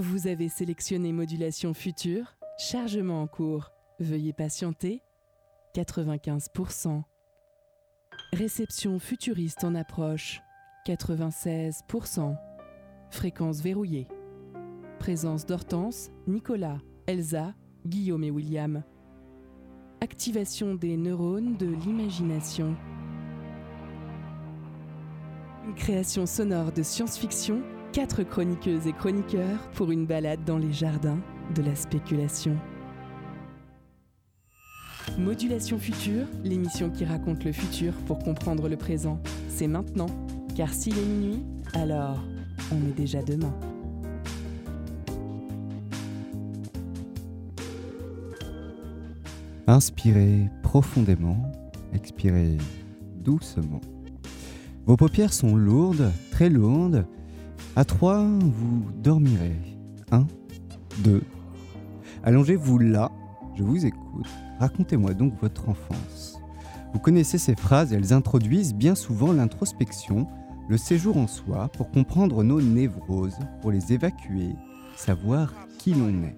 Vous avez sélectionné modulation future, chargement en cours. Veuillez patienter. 95%. Réception futuriste en approche. 96%. Fréquence verrouillée. Présence d'Hortense, Nicolas, Elsa, Guillaume et William. Activation des neurones de l'imagination. Une création sonore de science-fiction, quatre chroniqueuses et chroniqueurs pour une balade dans les jardins de la spéculation. Modulation future, l'émission qui raconte le futur pour comprendre le présent. C'est maintenant, car s'il est minuit, alors on est déjà demain. Inspirez profondément, expirez doucement. Vos paupières sont lourdes, très lourdes. À trois, vous dormirez. Un, deux. Allongez-vous là, je vous écoute. Racontez-moi donc votre enfance. Vous connaissez ces phrases, elles introduisent bien souvent l'introspection, le séjour en soi, pour comprendre nos névroses, pour les évacuer, savoir qui l'on est.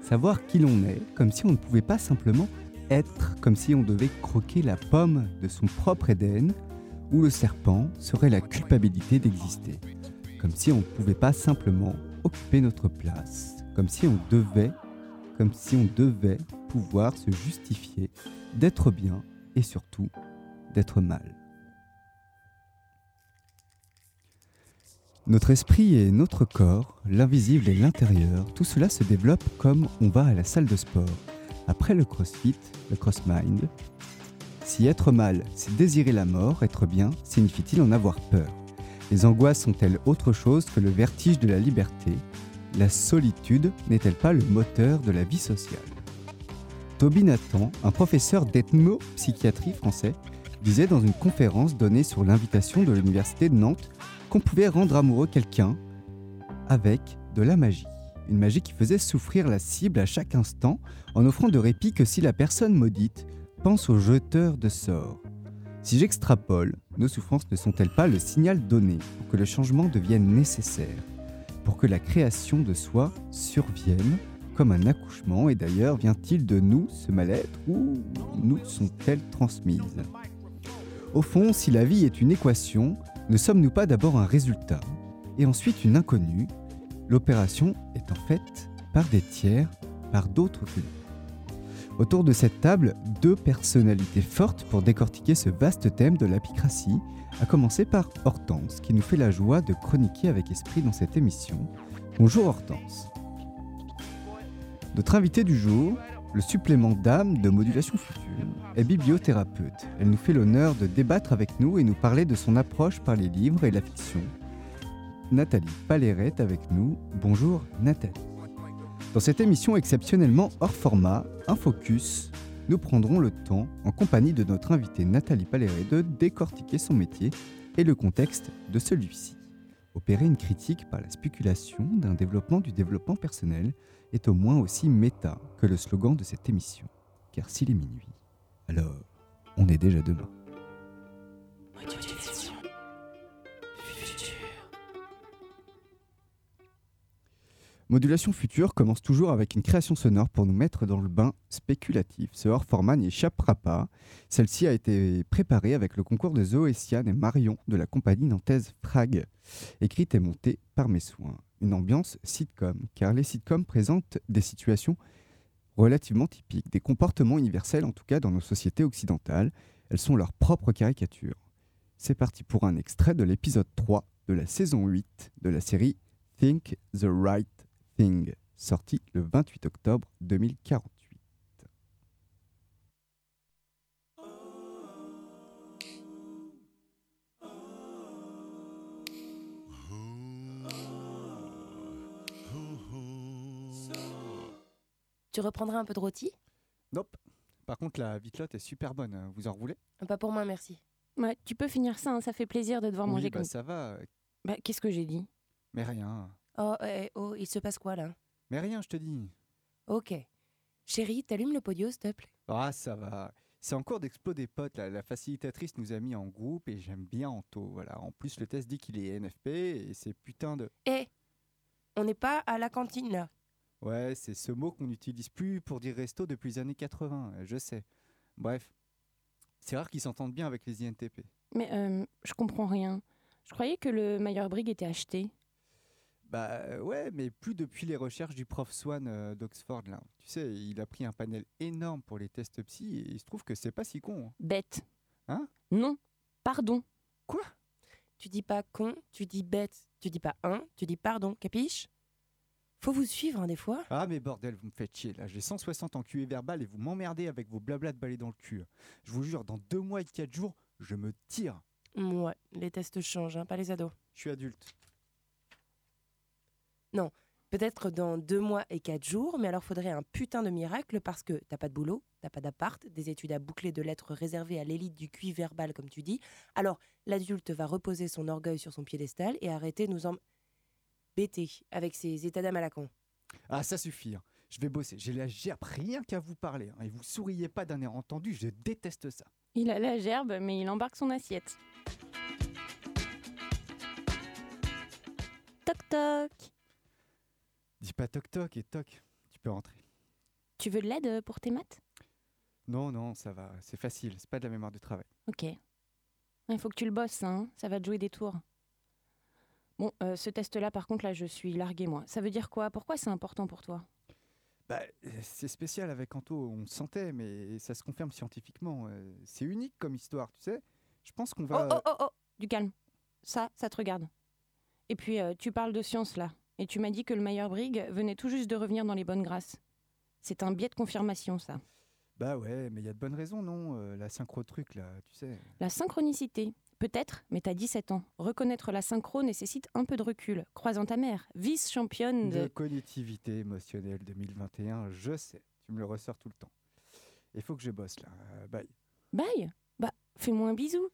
Savoir qui l'on est, comme si on ne pouvait pas simplement être, comme si on devait croquer la pomme de son propre Éden, où le serpent serait la culpabilité d'exister, comme si on ne pouvait pas simplement occuper notre place, comme si on devait, comme si on devait pouvoir se justifier d'être bien et surtout d'être mal. Notre esprit et notre corps, l'invisible et l'intérieur, tout cela se développe comme on va à la salle de sport. Après le crossfit, le crossmind, si être mal, c'est désirer la mort, être bien, signifie-t-il en avoir peur? Les angoisses sont-elles autre chose que le vertige de la liberté? La solitude n'est-elle pas le moteur de la vie sociale? Toby Nathan, un professeur d'ethnopsychiatrie français, disait dans une conférence donnée sur l'invitation de l'Université de Nantes qu'on pouvait rendre amoureux quelqu'un avec de la magie. Une magie qui faisait souffrir la cible à chaque instant en offrant de répit que si la personne maudite pense aux jeteurs de sorts. Si j'extrapole, nos souffrances ne sont-elles pas le signal donné pour que le changement devienne nécessaire, pour que la création de soi survienne comme un accouchement Et d'ailleurs, vient-il de nous ce mal-être ou nous sont-elles transmises? Au fond, si la vie est une équation, ne sommes-nous pas d'abord un résultat et ensuite une inconnue? L'opération est en fait par des tiers, par d'autres que nous. Autour de cette table, deux personnalités fortes pour décortiquer ce vaste thème de l'apicratie, à commencer par Hortense, qui nous fait la joie de chroniquer avec esprit dans cette émission. Bonjour Hortense. Notre invitée du jour, le supplément d'âme de Modulation Future, est bibliothérapeute. Elle nous fait l'honneur de débattre avec nous et nous parler de son approche par les livres et la fiction. Nathalie Paléret avec nous. Bonjour Nathalie. Dans cette émission exceptionnellement hors format, un focus, nous prendrons le temps, en compagnie de notre invitée Nathalie Paléré, de décortiquer son métier et le contexte de celui-ci. Opérer une critique par la spéculation d'un développement du développement personnel est au moins aussi méta que le slogan de cette émission. Car s'il est minuit, alors on est déjà demain. Modulation future commence toujours avec une création sonore pour nous mettre dans le bain spéculatif. Ce hors-format n'y échappera pas. Celle-ci a été préparée avec le concours de Zoé et Marion de la compagnie nantaise Frag, écrite et montée par mes soins. Une ambiance sitcom, car les sitcoms présentent des situations relativement typiques, des comportements universels en tout cas dans nos sociétés occidentales. Elles sont leur propre caricature. C'est parti pour un extrait de l'épisode 3 de la saison 8 de la série Think the Right sorti le 28 octobre 2048. Tu reprendras un peu de rôti? Nope. Par contre, la vitelotte est super bonne. Vous en voulez? Pas pour moi, merci. Ouais, tu peux finir ça, hein, ça fait plaisir de devoir manger bah comme ça. va. Bah, qu'est-ce que j'ai dit? Mais rien. Oh, eh, oh, il se passe quoi là? Mais rien, je te dis. Ok. Chérie, t'allumes le podio, s'il te plaît? Ah, ça va. C'est en cours d'explo des potes. La facilitatrice nous a mis en groupe et j'aime bien Anto. Voilà. En plus, le test dit qu'il est NFP et c'est putain de. Eh on n'est pas à la cantine là. Ouais, c'est ce mot qu'on n'utilise plus pour dire resto depuis les années 80, euh, je sais. Bref, c'est rare qu'ils s'entendent bien avec les INTP. Mais euh, je comprends rien. Je croyais que le Meyer Brig était acheté. Bah euh, ouais, mais plus depuis les recherches du prof Swan euh, d'Oxford là. Tu sais, il a pris un panel énorme pour les tests psy et il se trouve que c'est pas si con. hein. Bête. Hein? Non. Pardon. Quoi? Tu dis pas con, tu dis bête, tu dis pas un, tu dis pardon, capiche? Faut vous suivre hein, des fois. Ah mais bordel, vous me faites chier là. J'ai 160 en QE verbal et vous m'emmerdez avec vos blablas de balai dans le cul. Je vous jure, dans deux mois et quatre jours, je me tire. Ouais, les tests changent, hein, pas les ados. Je suis adulte. Peut-être dans deux mois et quatre jours, mais alors faudrait un putain de miracle parce que t'as pas de boulot, t'as pas d'appart, des études à boucler de lettres réservées à l'élite du QI verbal comme tu dis. Alors l'adulte va reposer son orgueil sur son piédestal et arrêter de nous en bêter avec ses états d'âme à la con. Ah ça suffit. hein. Je vais bosser. J'ai la gerbe rien qu'à vous parler. hein. Et vous souriez pas d'un air entendu, je déteste ça. Il a la gerbe, mais il embarque son assiette. Toc toc. Dis pas toc toc et toc. Tu peux rentrer. Tu veux de l'aide pour tes maths? Non, non, ça va. C'est facile. C'est pas de la mémoire de travail. Ok. Il faut que tu le bosses, hein. ça va te jouer des tours. Bon, euh, ce test-là, par contre, là, je suis larguée, moi. Ça veut dire quoi? Pourquoi c'est important pour toi? Bah, euh, c'est spécial avec Anto, on le sentait, mais ça se confirme scientifiquement. euh, C'est unique comme histoire, tu sais. Je pense qu'on Oh, va. oh, oh, oh Du calme. Ça, ça te regarde. Et puis, euh, tu parles de science, là. Et tu m'as dit que le Meyer Brig venait tout juste de revenir dans les bonnes grâces. C'est un biais de confirmation, ça. Bah ouais, mais il y a de bonnes raisons, non euh, La synchro truc, là, tu sais. La synchronicité. Peut-être, mais t'as 17 ans. Reconnaître la synchro nécessite un peu de recul. Croisant ta mère, vice-championne De de... cognitivité émotionnelle 2021, je sais. Tu me le ressors tout le temps. Il faut que je bosse, là. Euh, bye. Bye Bah, fais-moi un bisou.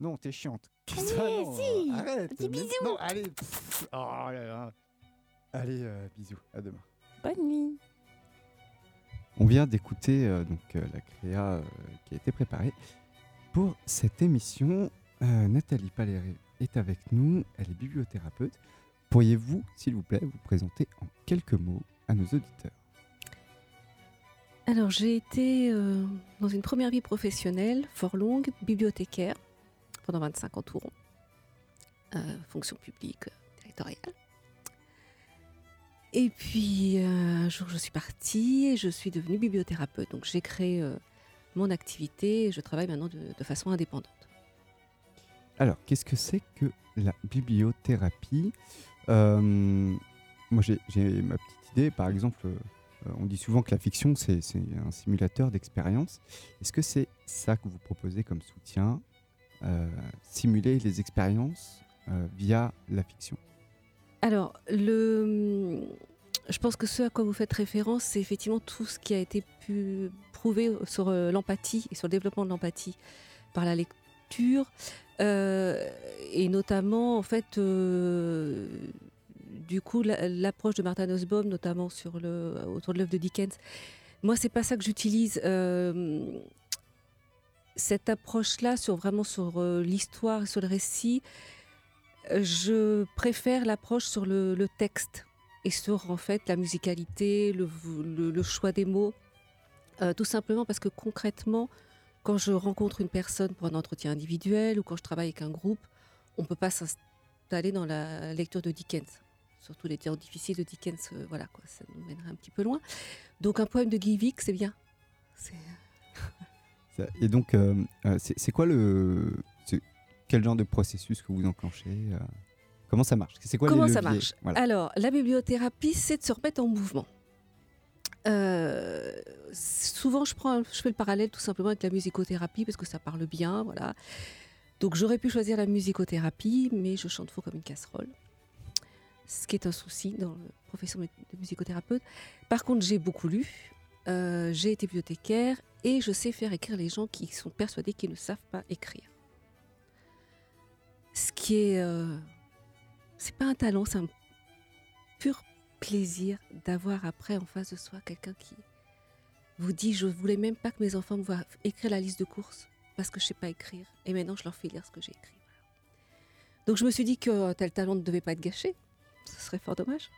Non, t'es chiante. Allez, non, si, Arrête. petit bisou. Non, allez. oh là là. Allez, euh, bisous. À demain. Bonne nuit. On vient d'écouter euh, donc euh, la créa euh, qui a été préparée pour cette émission. Euh, Nathalie Paléré est avec nous. Elle est bibliothérapeute. Pourriez-vous, s'il vous plaît, vous présenter en quelques mots à nos auditeurs? Alors, j'ai été euh, dans une première vie professionnelle fort longue, bibliothécaire, pendant 25 ans tout rond. Euh, fonction publique, territoriale. Et puis, euh, un jour, je suis partie et je suis devenue bibliothérapeute. Donc, j'ai créé euh, mon activité et je travaille maintenant de, façon indépendante. Alors, qu'est-ce que c'est que la bibliothérapie? Euh, Moi, j'ai ma petite idée. Par exemple, on dit souvent que la fiction, c'est un simulateur d'expérience. Est-ce que c'est ça que vous proposez comme soutien? Simuler les expériences via la fiction? Alors, je pense que ce à quoi vous faites référence, c'est effectivement tout ce qui a été pu prouver sur euh, l'empathie et sur le développement de l'empathie par la lecture, euh, et notamment, en fait, euh, du coup, la- l'approche de Martha Nussbaum, notamment autour de l'œuvre de Dickens. Moi, c'est pas ça que j'utilise. cette approche-là, sur vraiment sur l'histoire, et sur le récit, je préfère l'approche sur le, texte et sur en fait la musicalité, le, choix des mots. Euh, tout simplement parce que concrètement, quand je rencontre une personne pour un entretien individuel ou quand je travaille avec un groupe, on ne peut pas s'installer dans la lecture de Dickens. Surtout les temps difficiles de Dickens, euh, voilà quoi, ça nous mènerait un petit peu loin. Donc un poème de Guy Vic, c'est bien. Et donc, euh, c'est quoi le. Quel genre de processus que vous enclenchez euh, Comment ça marche? C'est quoi les Comment ça leviers? marche? Voilà. Alors, la bibliothérapie, c'est de se remettre en mouvement. Euh, souvent, je, prends, je fais le parallèle tout simplement avec la musicothérapie parce que ça parle bien, voilà. Donc, j'aurais pu choisir la musicothérapie, mais je chante faux comme une casserole. Ce qui est un souci dans la profession de musicothérapeute. Par contre, j'ai beaucoup lu, euh, j'ai été bibliothécaire et je sais faire écrire les gens qui sont persuadés qu'ils ne savent pas écrire. Ce qui est. euh, c'est pas un talent, c'est un pur plaisir d'avoir après en face de soi quelqu'un qui vous dit je voulais même pas que mes enfants me voient écrire la liste de courses parce que je sais pas écrire et maintenant je leur fais lire ce que j'ai écrit. Donc je me suis dit que tel talent ne devait pas être gâché, ce serait fort dommage.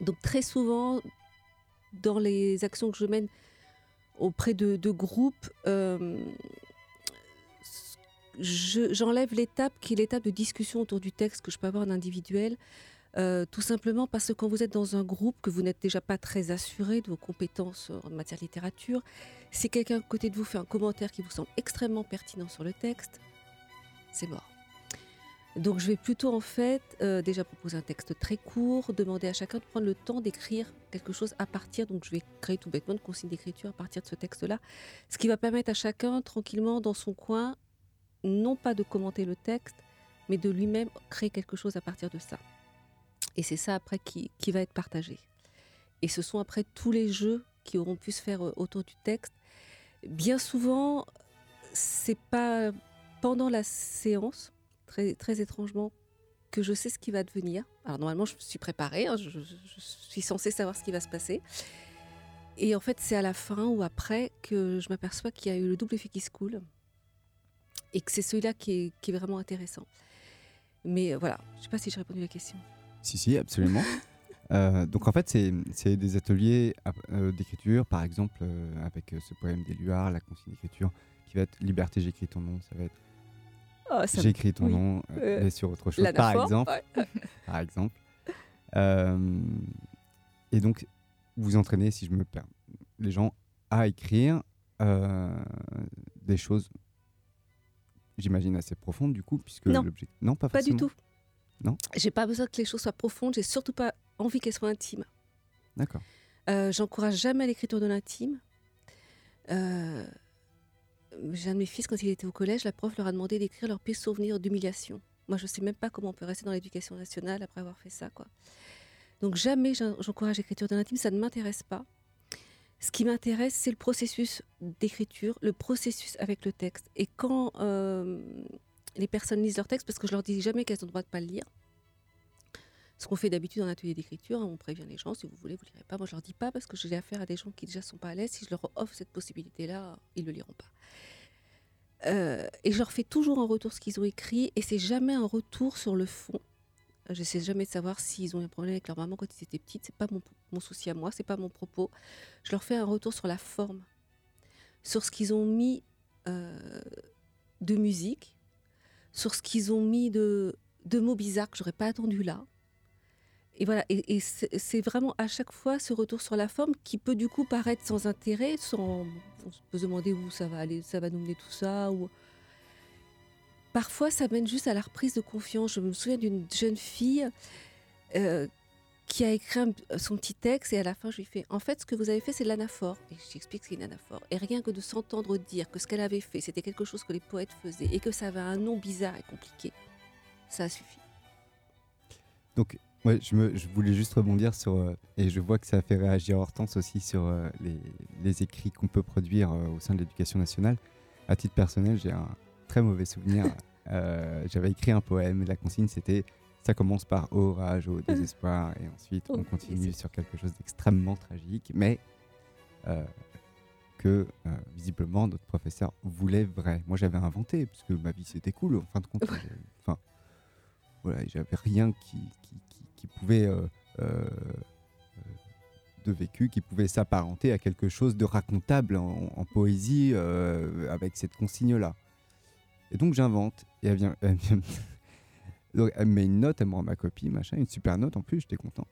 Donc très souvent, dans les actions que je mène auprès de, de groupes, euh, je- j'enlève l'étape qui est l'étape de discussion autour du texte que je peux avoir en individuel. euh, tout simplement parce que quand vous êtes dans un groupe, que vous n'êtes déjà pas très assuré de vos compétences en matière de littérature, si quelqu'un à côté de vous fait un commentaire qui vous semble extrêmement pertinent sur le texte, c'est mort. Donc je vais plutôt en fait euh, déjà proposer un texte très court, demander à chacun de prendre le temps d'écrire quelque chose à partir, donc je vais créer tout bêtement une consigne d'écriture à partir de ce texte-là, ce qui va permettre à chacun tranquillement dans son coin, non pas de commenter le texte, mais de lui-même créer quelque chose à partir de ça. Et c'est ça après qui, qui va être partagé. Et ce sont après tous les jeux qui auront pu se faire euh, autour du texte. Bien souvent, c'est pas pendant la séance, très, très étrangement, que je sais ce qui va devenir. Alors normalement, je suis préparée, hein, je, je- je suis censée savoir ce qui va se passer. Et en fait, c'est à la fin ou après que je m'aperçois qu'il y a eu le double effet qui se coule et que c'est celui-là qui est, qui est vraiment intéressant. Mais euh, voilà, je ne sais pas si j'ai répondu à la question. Si, si, absolument. Euh, donc en fait, c'est des ateliers euh, d'écriture, par exemple, avec ce poème d'Éluard, la consigne d'écriture, qui va être Liberté, j'écris ton nom, ça va être Oh, J'écris ton oui. nom, euh, mais sur autre chose, par exemple. ouais. par exemple. Euh, et donc, vous entraînez, si je me permets, les gens à écrire euh, des choses, j'imagine, assez profondes, du coup, puisque Non. Non, pas Pas du tout. Non J'ai pas besoin que les choses soient profondes, j'ai surtout pas envie qu'elles soient intimes. D'accord. Euh, J'encourage jamais l'écriture de l'intime. Euh, J'ai un de mes fils, quand il était au collège, la prof leur a demandé d'écrire leurs pires souvenirs d'humiliation. Moi, je sais même pas comment on peut rester dans l'éducation nationale après avoir fait ça. quoi. Donc jamais j'en- j'encourage l'écriture de l'intime, ça ne m'intéresse pas. Ce qui m'intéresse, c'est le processus d'écriture, le processus avec le texte. Et quand euh, les personnes lisent leur texte, parce que je leur dis jamais qu'elles ont le droit de pas le lire, ce qu'on fait d'habitude en atelier d'écriture, hein, on prévient les gens, si vous voulez, vous ne lirez pas. Moi, je leur dis pas parce que j'ai affaire à des gens qui déjà sont pas à l'aise. Si je leur offre cette possibilité-là, ils le liront pas. Euh, et je leur fais toujours un retour ce qu'ils ont écrit, et c'est jamais un retour sur le fond. J'essaie jamais de savoir s'ils ont eu un problème avec leur maman quand ils étaient petites. C'est pas mon, souci à moi, c'est pas mon propos. Je leur fais un retour sur la forme, sur ce qu'ils ont mis euh, de musique, sur ce qu'ils ont mis de, de mots bizarres que j'aurais pas attendu là. Et voilà, et, c'est vraiment à chaque fois ce retour sur la forme qui peut du coup paraître sans intérêt, sans, on peut se demander où ça va aller, ça va nous mener tout ça. Ou... Parfois, ça mène juste à la reprise de confiance. Je me souviens d'une jeune fille euh, qui a écrit son petit texte et à la fin, je lui fais En fait, ce que vous avez fait, c'est de l'anaphore. Et j'explique ce qu'est une anaphore. Et rien que de s'entendre dire que ce qu'elle avait fait, c'était quelque chose que les poètes faisaient et que ça avait un nom bizarre et compliqué, ça suffit. Donc, ouais, je, voulais juste rebondir sur, euh, et je vois que ça a fait réagir Hortense aussi sur euh, les, écrits qu'on peut produire au sein de l'éducation nationale. À titre personnel, j'ai un très mauvais souvenir. Euh, J'avais écrit un poème, la consigne c'était ça commence par orage, au désespoir, et ensuite on continue sur quelque chose d'extrêmement tragique, mais euh, que euh, visiblement notre professeur voulait vrai. Moi j'avais inventé, puisque ma vie c'était cool, en fin de compte. Enfin, voilà, j'avais rien qui, qui, qui- qui pouvait de vécu, qui pouvait s'apparenter à quelque chose de racontable en, en poésie avec cette consigne-là. Et donc j'invente, et elle vient, elle vient- donc, elle me met une note, elle me rend ma copie, machin, une super note en plus, j'étais content.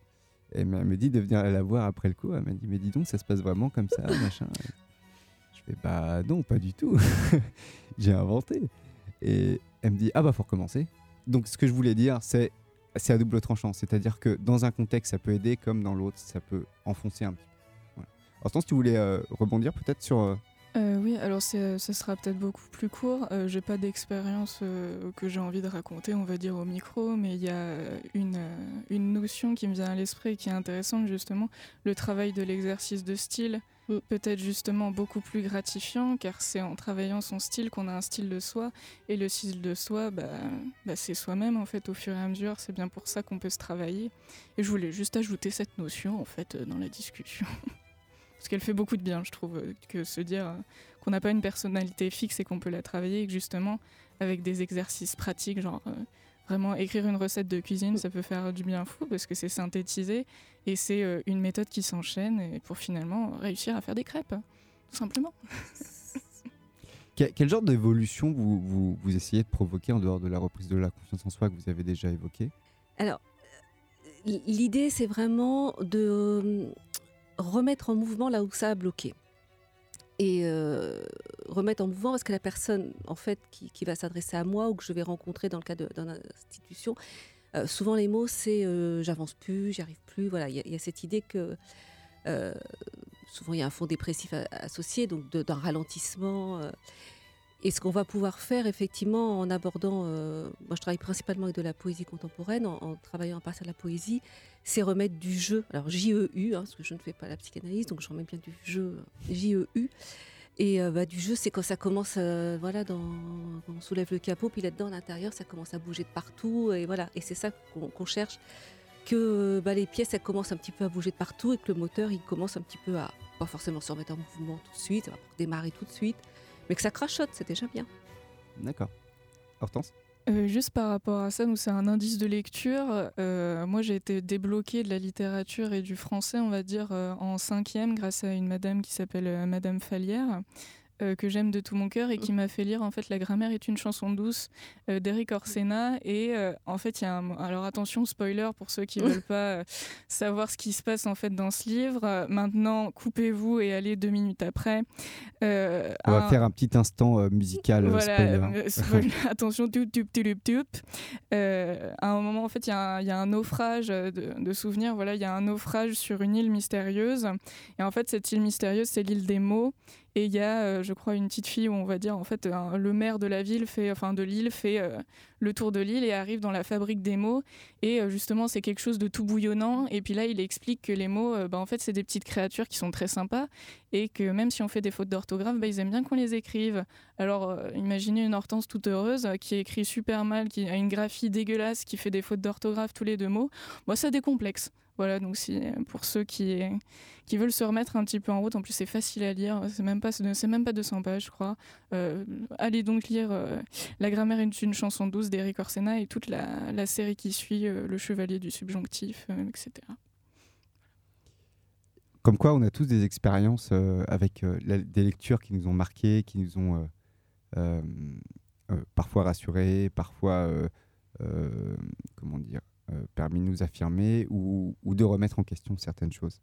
Et elle me dit de venir la voir après le cours, elle m'a dit, mais dis donc, ça se passe vraiment comme ça, machin. Je fais, bah non, pas du tout. J'ai inventé. Et elle me dit, ah bah faut recommencer. Donc ce que je voulais dire, c'est c'est à double tranchant. C'est-à-dire que dans un contexte, ça peut aider, comme dans l'autre, ça peut enfoncer un petit peu. Voilà. Hortense, tu voulais euh, rebondir peut-être sur... euh, Euh, oui, alors c'est- ce sera peut-être beaucoup plus court. Euh, j'ai pas d'expérience euh, que j'ai envie de raconter, on va dire au micro, mais il y a une, euh, une notion qui me vient à l'esprit qui est intéressante justement, le travail de l'exercice de style. Mm. Peut-être justement beaucoup plus gratifiant, car c'est en travaillant son style qu'on a un style de soi, et le style de soi, bah, bah, c'est soi-même en fait au fur et à mesure. C'est bien pour ça qu'on peut se travailler. Et je voulais juste ajouter cette notion en fait euh, dans la discussion. Parce qu'elle fait beaucoup de bien, je trouve, euh, que se dire euh, qu'on n'a pas une personnalité fixe et qu'on peut la travailler, et que justement, avec des exercices pratiques, genre euh, Vraiment, écrire une recette de cuisine, ça peut faire du bien fou parce que c'est synthétisé et c'est euh, une méthode qui s'enchaîne et pour finalement réussir à faire des crêpes, tout simplement. Quel, genre d'évolution vous, vous, vous, essayez de provoquer en dehors de la reprise de la confiance en soi que vous avez déjà évoquée? Alors, l'idée, c'est vraiment de euh, remettre en mouvement là où ça a bloqué et euh, remettre en mouvement parce que la personne en fait qui, va s'adresser à moi ou que je vais rencontrer dans le cadre d'une institution, euh, souvent les mots c'est euh, j'avance plus, j'y arrive plus. Voilà, il y, a cette idée que souvent il y a un fond dépressif associé, donc d'un ralentissement. Et ce qu'on va pouvoir faire effectivement en abordant, moi je travaille principalement avec de la poésie contemporaine, en, travaillant à partir de la poésie, c'est remettre du jeu. Alors JEU, hein, parce que je ne fais pas la psychanalyse, donc je remets bien du jeu JEU. Et euh, bah, du jeu, c'est quand ça commence, euh, voilà, dans, on soulève le capot, puis là-dedans, à l'intérieur, ça commence à bouger de partout, et voilà. Et c'est ça qu'on cherche, que bah, les pièces, elles commencent un petit peu à bouger de partout, et que le moteur, il commence un petit peu à, pas forcément se remettre en mouvement tout de suite, ça va démarrer tout de suite, mais que ça crachote, c'est déjà bien. D'accord. Hortense euh, juste par rapport à ça, nous c'est un indice de lecture. Euh, moi j'ai été débloquée de la littérature et du français, on va dire, euh, en cinquième grâce à une madame qui s'appelle Madame Fallière. Euh, que j'aime de tout mon cœur et qui m'a fait lire en fait La grammaire est une chanson douce euh, d'Eric Orsena. Et euh, en fait il y a un... alors attention spoiler pour ceux qui veulent pas savoir ce qui se passe en fait dans ce livre. Maintenant coupez-vous et allez deux minutes après. On va faire un petit instant musical voilà, spoiler. attention tup tup tup tup à un moment en fait il y, y, a un naufrage de, de souvenirs. Voilà il y a un naufrage sur une île mystérieuse. Et en fait cette île mystérieuse c'est l'île des mots et il y a, euh, je crois, une petite fille où on va dire, en fait, le maire de la ville fait, enfin de l'île fait euh, le tour de l'île et arrive dans la fabrique des mots. Et euh, justement, c'est quelque chose de tout bouillonnant. Et puis là, il explique que les mots, bah, en fait, c'est des petites créatures qui sont très sympas et que même si on fait des fautes d'orthographe, bah, ils aiment bien qu'on les écrive. Alors, imaginez une Hortense toute heureuse qui écrit super mal, qui a une graphie dégueulasse, qui fait des fautes d'orthographe tous les deux mots. Moi, ça décomplexe. Voilà, donc si, pour ceux qui, qui veulent se remettre un petit peu en route, en plus c'est facile à lire, c'est même pas, c'est même pas 200 pages, je crois. Euh, allez donc lire euh, La grammaire est une chanson douce d'Eric Orsena et toute la, la série qui suit, euh, Le chevalier du subjonctif, etc. Comme quoi, on a tous des expériences avec des lectures qui nous ont marqués, qui nous ont parfois rassurés, parfois, comment dire, permis de nous affirmer ou, de remettre en question certaines choses.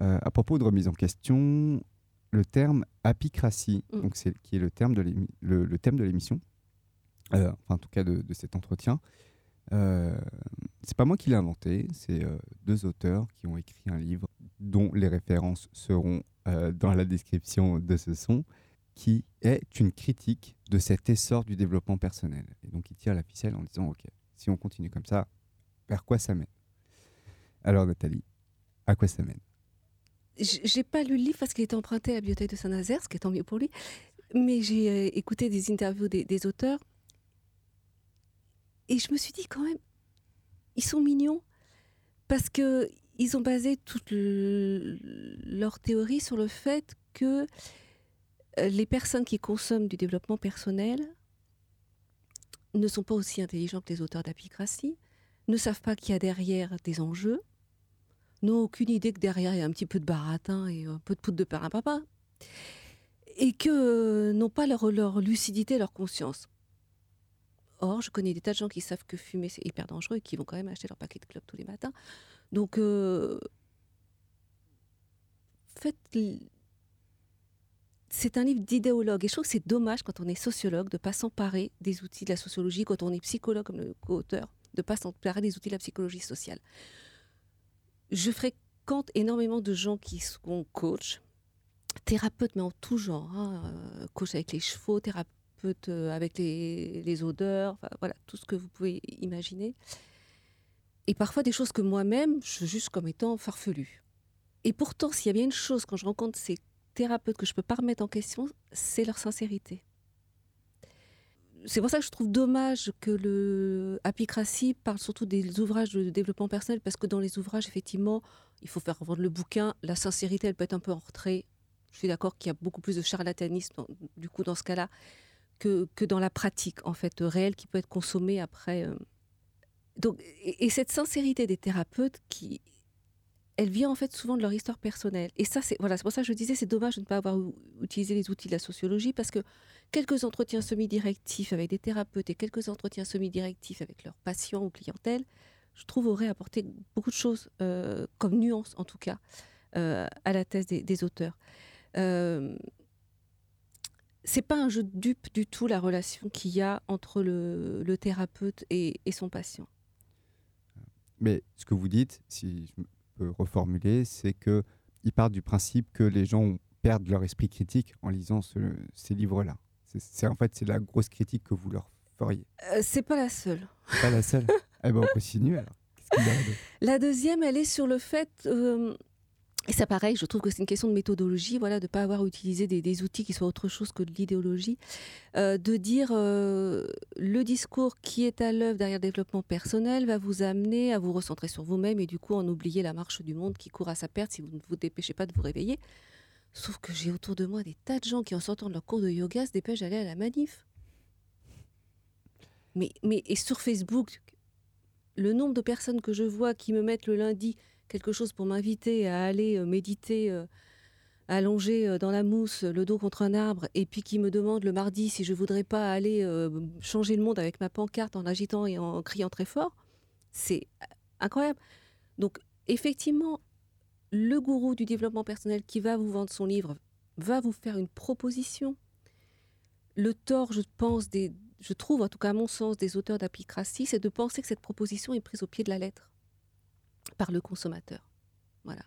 Euh, à propos de remise en question, le terme apicratie, mm. donc c'est qui est le terme de le, thème de l'émission, euh, en tout cas de, cet entretien. Euh, c'est pas moi qui l'ai inventé, c'est deux auteurs qui ont écrit un livre dont les références seront dans la description de ce son, qui est une critique de cet essor du développement personnel. Et donc il tire la ficelle en disant ok, si on continue comme ça, vers quoi ça mène? Alors Nathalie, à quoi ça mène? J'ai pas lu le livre parce qu'il était emprunté à la bibliothèque de Saint-Nazaire, ce qui est tant mieux pour lui, mais j'ai euh, écouté des interviews des, auteurs. Et je me suis dit quand même, ils sont mignons parce que ils ont basé toute leur théorie sur le fait que euh, les personnes qui consomment du développement personnel ne sont pas aussi intelligents que les auteurs d'apicratie, ne savent pas qu'il y a derrière des enjeux, n'ont aucune idée que derrière il y a un petit peu de baratin et un peu de poudre de papa, et que euh, n'ont pas leur, leur lucidité, leur conscience. Or, je connais des tas de gens qui savent que fumer c'est hyper dangereux et qui vont quand même acheter leur paquet de clopes tous les matins. Donc, euh, faites c'est un livre d'idéologue. Et je trouve que c'est dommage quand on est sociologue de ne pas s'emparer des outils de la sociologie, quand on est psychologue comme le co-auteur, de ne pas s'emparer des outils de la psychologie sociale. Je fréquente énormément de gens qui sont coachs, thérapeutes, mais en tout genre. Hein, euh, coach avec les chevaux, thérapeute euh, avec les, odeurs, voilà, tout ce que vous pouvez imaginer. Et parfois des choses que moi-même, je juge comme étant farfelues. Et pourtant, s'il y a bien une chose, quand je rencontre ces thérapeutes que je ne peux pas remettre en question, c'est leur sincérité. C'est pour ça que je trouve dommage que le parle surtout des ouvrages de développement personnel, parce que dans les ouvrages, effectivement, il faut faire vendre le bouquin. La sincérité, elle peut être un peu en retrait. Je suis d'accord qu'il y a beaucoup plus de charlatanisme, du coup, dans ce cas-là, que, que dans la pratique, en fait, réelle qui peut être consommée après. Donc, et, cette sincérité des thérapeutes qui, elle vient en fait souvent de leur histoire personnelle. Et ça, c'est voilà, c'est pour ça que je disais, c'est dommage de ne pas avoir utilisé les outils de la sociologie parce que quelques entretiens semi-directifs avec des thérapeutes et quelques entretiens semi-directifs avec leurs patients ou clientèle, je trouve auraient apporté beaucoup de choses euh, comme nuance en tout cas euh, à la thèse des, auteurs. Euh, c'est pas un jeu de dupe du tout la relation qu'il y a entre le, thérapeute et, son patient. Mais ce que vous dites, si je peux reformuler, c'est que il part du principe que les gens perdent leur esprit critique en lisant ces livres-là. C'est en fait c'est la grosse critique que vous leur feriez. Euh, c'est pas la seule. Pas la seule. eh ben on continue alors. la deuxième, elle est sur le fait euh, et ça, pareil, je trouve que c'est une question de méthodologie, voilà, de ne pas avoir utilisé des, outils qui soient autre chose que de l'idéologie, euh, de dire euh, le discours qui est à l'œuvre derrière le développement personnel va vous amener à vous recentrer sur vous-même et du coup en oublier la marche du monde qui court à sa perte si vous ne vous dépêchez pas de vous réveiller. Sauf que j'ai autour de moi des tas de gens qui, en sortant de leur cours de yoga, se dépêchent d'aller à la manif. Mais, mais et sur Facebook, le nombre de personnes que je vois qui me mettent le lundi quelque chose pour m'inviter à aller euh, méditer euh, allongé euh, dans la mousse, le dos contre un arbre, et puis qui me demande le mardi si je voudrais pas aller changer le monde avec ma pancarte en agitant et en criant très fort, c'est incroyable. Donc effectivement, le gourou du développement personnel qui va vous vendre son livre va vous faire une proposition. Le tort, je pense, je trouve, en tout cas à mon sens, des auteurs d'apicratie, c'est de penser que cette proposition est prise au pied de la lettre par le consommateur. Voilà.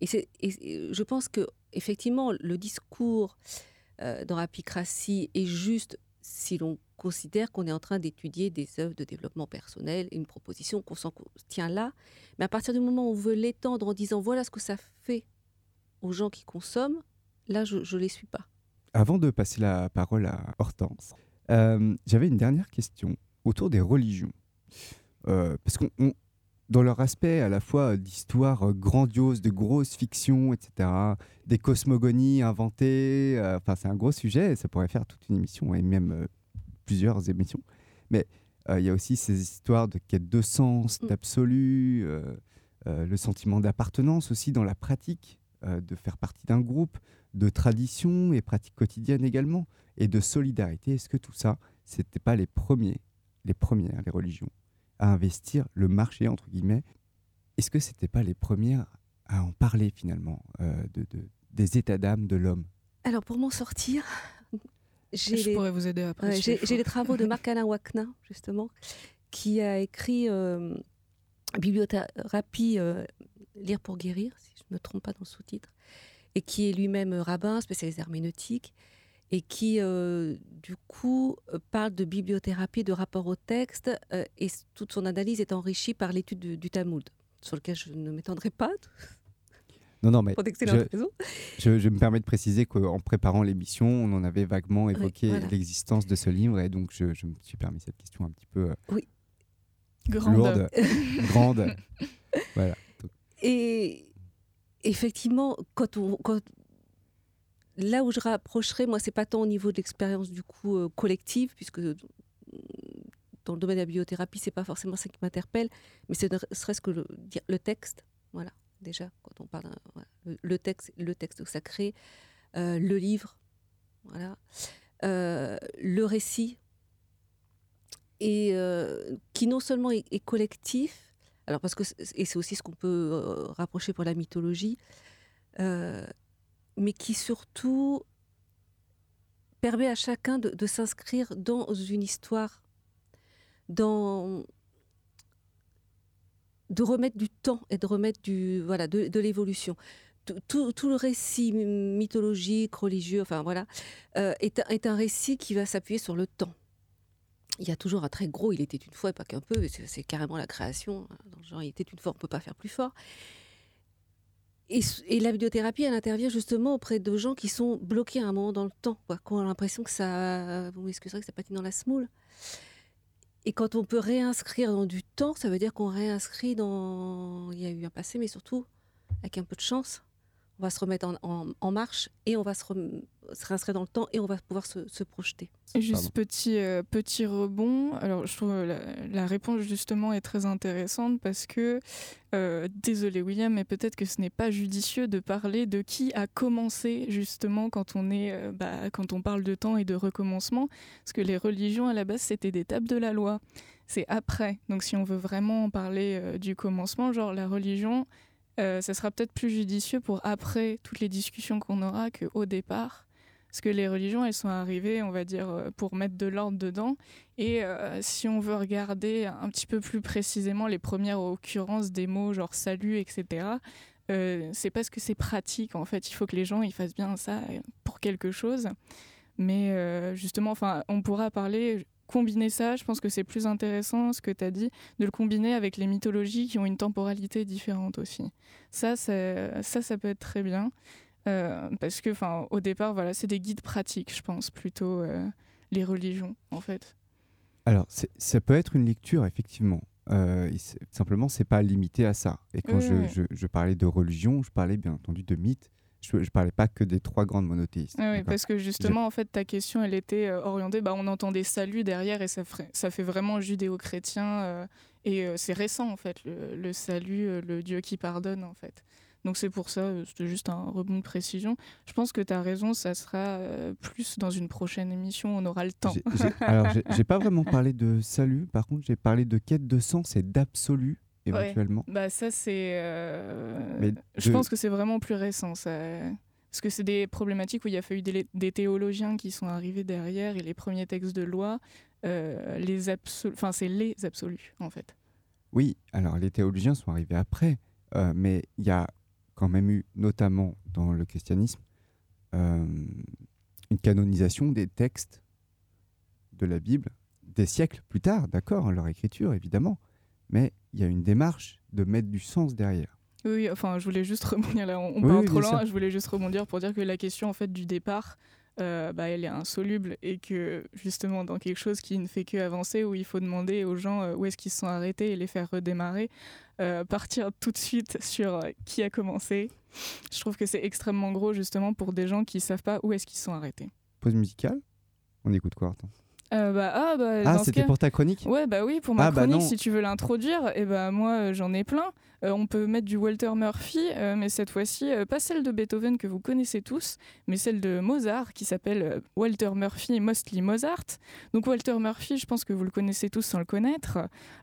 Et, je pense que effectivement le discours euh, dans Apicratie est juste si l'on considère qu'on est en train d'étudier des œuvres de développement personnel, une proposition qu'on s'en tient là. Mais à partir du moment où on veut l'étendre en disant voilà ce que ça fait aux gens qui consomment, là je ne les suis pas. Avant de passer la parole à Hortense, euh, j'avais une dernière question autour des religions. Euh, parce qu'on dans leur aspect à la fois d'histoire euh, grandiose, de grosses fictions, etc., des cosmogonies inventées. Euh, enfin, c'est un gros sujet, ça pourrait faire toute une émission et même euh, plusieurs émissions. Mais il y a aussi ces histoires de quête de sens, mm. d'absolu, le sentiment d'appartenance aussi dans la pratique, de faire partie d'un groupe, de tradition et pratiques quotidiennes également, et de solidarité. Est-ce que tout ça, c'était pas les premiers, les premières, les religions? À investir le marché, entre guillemets. Est-ce que ce n'était pas les premières à en parler finalement euh, de, des états d'âme de l'homme? Alors pour m'en sortir, je pourrais vous aider après. j'ai les travaux de Marc-Alain Wagner, justement, qui a écrit euh, Bibliothérapie, euh, Lire pour guérir, si je ne me trompe pas dans le sous-titre, et qui est lui-même rabbin, spécialisé herméneutique, et qui, euh, du coup, euh, parle de bibliothérapie, de rapport au texte, euh, et toute son analyse est enrichie par l'étude du, Talmud, sur lequel je ne m'étendrai pas. Non, non, mais je, je, me permets de préciser qu'en préparant l'émission, on en avait vaguement évoqué l'existence de ce livre, et donc je, me suis permis cette question un petit peu oui. grande. lourde, grande. voilà. Et effectivement, quand on, quand là où je rapprocherais, moi, c'est pas tant au niveau de l'expérience du coup euh, collective, puisque euh, dans le domaine de la biothérapie, c'est pas forcément ça qui m'interpelle, mais c'est serait-ce que le, le, texte, voilà, déjà, quand on parle, le, texte, le texte sacré, euh, le livre, voilà, le récit, et qui non seulement est, collectif, et c'est aussi ce qu'on peut rapprocher pour la mythologie mais qui surtout permet à chacun de, s'inscrire dans une histoire, dans de remettre du temps et de remettre du voilà de, l'évolution. Tout, le récit mythologique, religieux, enfin voilà, euh, est, est, un récit qui va s'appuyer sur le temps. Il y a toujours un très gros, il était une fois, pas qu'un peu, c'est carrément la création. Hein, dans le genre, il était une fois, on ne peut pas faire plus fort. Et, la vidéothérapie, elle intervient justement auprès de gens qui sont bloqués à un moment dans le temps, quoi, qui ont l'impression que ça, vous m'excuserez, que ça patine dans la smoule. Et quand on peut réinscrire dans du temps, ça veut dire qu'on réinscrit dans. Il y a eu un passé, mais surtout, avec un peu de chance, on va se remettre en, marche et on va se, se réinsérer dans le temps et on va pouvoir se, projeter. juste petit, euh, petit rebond. Alors, je trouve la, la, réponse justement est très intéressante parce que, euh, désolé William, mais peut-être que ce n'est pas judicieux de parler de qui a commencé justement quand on, est, euh, bah, quand on parle de temps et de recommencement. Parce que les religions à la base, c'était des tables de la loi. C'est après. Donc, si on veut vraiment parler du commencement, genre la religion, euh, ça sera peut-être plus judicieux pour après toutes les discussions qu'on aura qu'au départ. Parce que les religions, elles sont arrivées, on va dire, euh, pour mettre de l'ordre dedans. Et euh, si on veut regarder un petit peu plus précisément les premières occurrences des mots genre salut, etc., c'est parce que c'est pratique, en fait. Il faut que les gens ils fassent bien ça pour quelque chose. Mais justement, enfin, on pourra parler combiner ça, je pense que c'est plus intéressant ce que tu as dit, de le combiner avec les mythologies qui ont une temporalité différente aussi. Ça, ça, ça peut être très bien. Euh, parce que, enfin, au départ, voilà, c'est des guides pratiques, je pense, plutôt euh, les religions, en fait. Alors, ça peut être une lecture, effectivement. Euh, simplement, c'est pas limité à ça. Et quand je, je, je, parlais de religion, je parlais bien entendu de mythes je ne parlais pas que des trois grandes monothéistes. oui, parce que justement, en fait, ta question, elle était euh, orientée, bah, on entendait salut derrière et ça, ça fait vraiment judéo-chrétien. Euh, et euh, c'est récent, en fait, le, salut, le Dieu qui pardonne, en fait. Donc c'est pour ça, c'était juste un rebond de précision. Je pense que tu as raison, ça sera plus dans une prochaine émission, on aura le temps. alors, j'ai pas vraiment parlé de salut, par contre, j'ai parlé de quête de sens et d'absolu éventuellement Bah ça c'est. Euh, je pense que c'est vraiment plus récent. Ça... Parce que c'est des problématiques où il y a fallu des, des, théologiens qui sont arrivés derrière et les premiers textes de loi, euh, les enfin c'est les absolus en fait. Oui, alors les théologiens sont arrivés après, euh, mais il y a quand même eu, notamment dans le christianisme, une canonisation des textes de la Bible des siècles plus tard, d'accord, leur écriture évidemment, mais il y a une démarche de mettre du sens derrière. Oui, enfin, je voulais juste rebondir là, on, parle trop loin, je voulais juste rebondir pour dire que la question en fait du départ, euh, bah, elle est insoluble et que justement dans quelque chose qui ne fait que avancer, où il faut demander aux gens euh, où est-ce qu'ils se sont arrêtés et les faire redémarrer, euh, partir tout de suite sur qui a commencé, je trouve que c'est extrêmement gros justement pour des gens qui ne savent pas où est-ce qu'ils se sont arrêtés. Pause musicale? On écoute quoi attends? Euh, bah, ah, bah, ah c'était pour ta chronique? Ouais, bah oui, pour ma ah, bah chronique, si tu veux l'introduire, et eh bah moi euh, j'en ai plein. Euh, on peut mettre du Walter Murphy, mais cette fois-ci, pas celle de Beethoven que vous connaissez tous, mais celle de Mozart, qui s'appelle Walter Murphy Mostly Mozart. Donc Walter Murphy, je pense que vous le connaissez tous sans le connaître.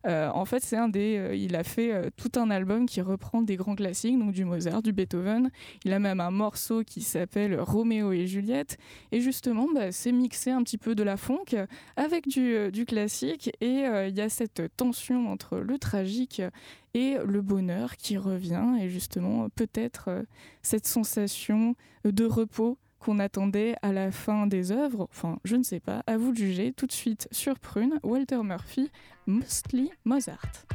en fait, c'est un des, il a fait tout un album qui reprend des grands classiques, donc du Mozart, du Beethoven. Il a même un morceau qui s'appelle Roméo et Juliette. Et justement, bah, c'est mixé un petit peu de la funk avec euh, du, classique. Et euh, il y a cette tension entre le tragique et le bonheur qui revient. Et justement peut-être euh, cette sensation de repos qu'on attendait à la fin des œuvres, enfin je ne sais pas, à vous de juger. Tout de suite sur Prune, Walter Murphy, Mostly Mozart.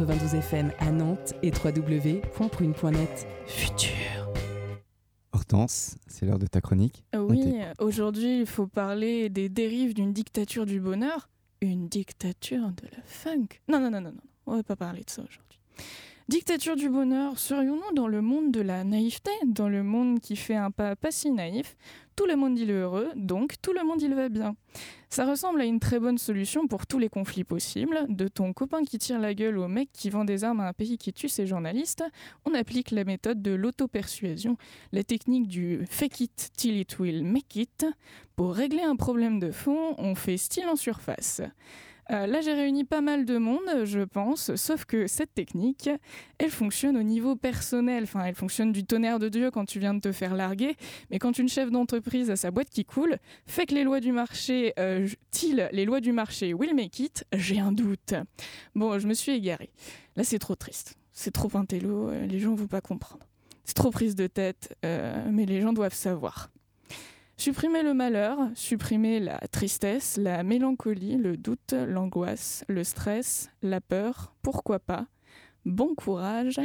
92 FM à Nantes et www.prune.net. Futur. Hortense, c'est l'heure de ta chronique. Oui, aujourd'hui, il faut parler des dérives d'une dictature du bonheur. Une dictature de la funk. Non, non, non, non, non. On va pas parler de ça aujourd'hui. Dictature du bonheur, serions-nous dans le monde de la naïveté, dans le monde qui fait un pas pas si naïf? Tout le monde il est heureux, donc tout le monde il va bien. Ça ressemble à une très bonne solution pour tous les conflits possibles, de ton copain qui tire la gueule au mec qui vend des armes à un pays qui tue ses journalistes, on applique la méthode de l'auto-persuasion, la technique du fake it till it will make it. Pour régler un problème de fond, on fait style en surface. Euh, là, j'ai réuni pas mal de monde, je pense, sauf que cette technique, elle fonctionne au niveau personnel. Enfin, elle fonctionne du tonnerre de Dieu quand tu viens de te faire larguer, mais quand une chef d'entreprise a sa boîte qui coule, fait que les lois du marché, euh, til les lois du marché will make it, j'ai un doute. Bon, je me suis égarée. Là, c'est trop triste. C'est trop intello, euh, les gens ne vont pas comprendre. C'est trop prise de tête, mais les gens doivent savoir. Supprimer le malheur, supprimer la tristesse, la mélancolie, le doute, l'angoisse, le stress, la peur, pourquoi pas. Bon courage.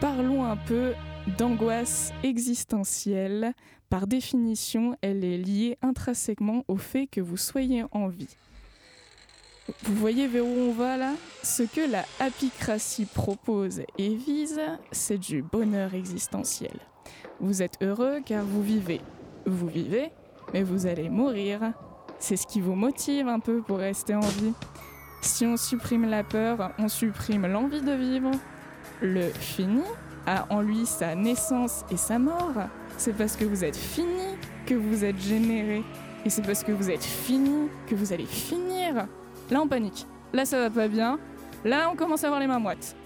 Parlons un peu d'angoisse existentielle. Par définition, elle est liée intrinsèquement au fait que vous soyez en vie. Vous voyez vers où on va là? Ce que la apicratie propose et vise, c'est du bonheur existentiel. Vous êtes heureux car vous vivez vous vivez, mais vous allez mourir. C'est ce qui vous motive un peu pour rester en vie. Si on supprime la peur, on supprime l'envie de vivre. Le fini a en lui sa naissance et sa mort. C'est parce que vous êtes fini que vous êtes généré. Et c'est parce que vous êtes fini que vous allez finir. Là, on panique. Là, ça va pas bien. Là, on commence à avoir les mains moites.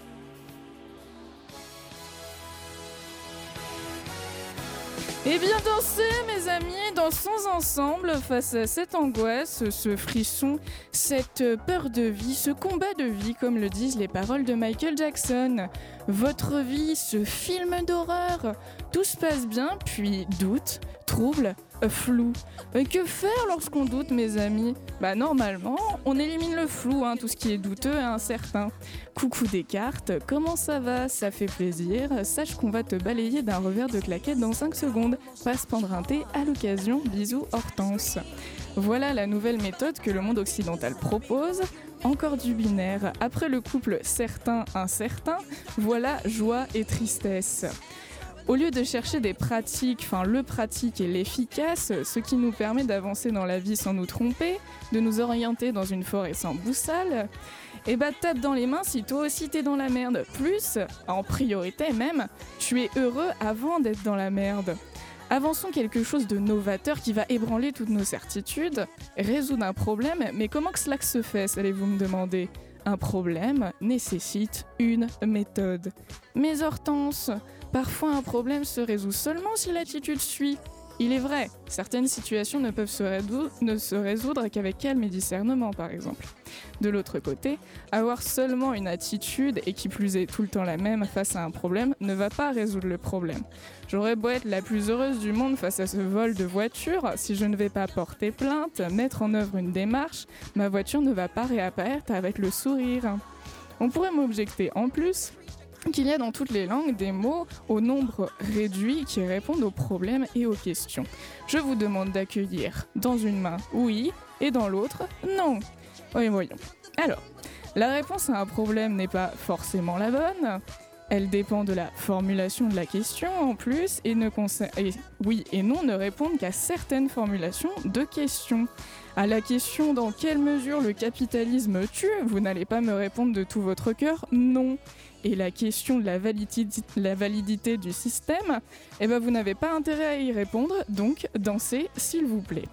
Et bien danser, mes amis, dansons ensemble face à cette angoisse, ce frisson, cette peur de vie, ce combat de vie, comme le disent les paroles de Michael Jackson. Votre vie, ce film d'horreur, tout se passe bien, puis doute, trouble, flou. Que faire lorsqu'on doute, mes amis? Bah normalement, on élimine le flou, hein, tout ce qui est douteux et incertain. Coucou Descartes, comment ça va? Ça fait plaisir. Sache qu'on va te balayer d'un revers de claquette dans 5 secondes. Passe prendre un thé à l'occasion. Bisous Hortense. Voilà la nouvelle méthode que le monde occidental propose. Encore du binaire. Après le couple certain-incertain, voilà joie et tristesse. Au lieu de chercher des pratiques, enfin le pratique et l'efficace, ce qui nous permet d'avancer dans la vie sans nous tromper, de nous orienter dans une forêt sans boussole, et bah tape dans les mains si toi aussi t'es dans la merde. Plus, en priorité même, tu es heureux avant d'être dans la merde. Avançons quelque chose de novateur qui va ébranler toutes nos certitudes, résoudre un problème, mais comment que cela se fait, allez-vous me demander? Un problème nécessite une méthode. Mais Hortense, Parfois un problème se résout seulement si l'attitude suit. Il est vrai, certaines situations ne peuvent se, ne se résoudre qu'avec calme et discernement, par exemple. De l'autre côté, avoir seulement une attitude, et qui plus est tout le temps la même face à un problème, ne va pas résoudre le problème. J'aurais beau être la plus heureuse du monde face à ce vol de voiture, si je ne vais pas porter plainte, mettre en œuvre une démarche, ma voiture ne va pas réapparaître avec le sourire. On pourrait m'objecter en plus qu'il y a dans toutes les langues des mots au nombre réduit qui répondent aux problèmes et aux questions. Je vous demande d'accueillir dans une main oui et dans l'autre non. Oui, voyons. Alors, la réponse à un problème n'est pas forcément la bonne. Elle dépend de la formulation de la question en plus et, oui et non ne répondent qu'à certaines formulations de questions. À la question dans quelle mesure le capitalisme tue, vous n'allez pas me répondre de tout votre cœur non et la question de la validité, du système, eh ben vous n'avez pas intérêt à y répondre, donc dansez s'il vous plaît.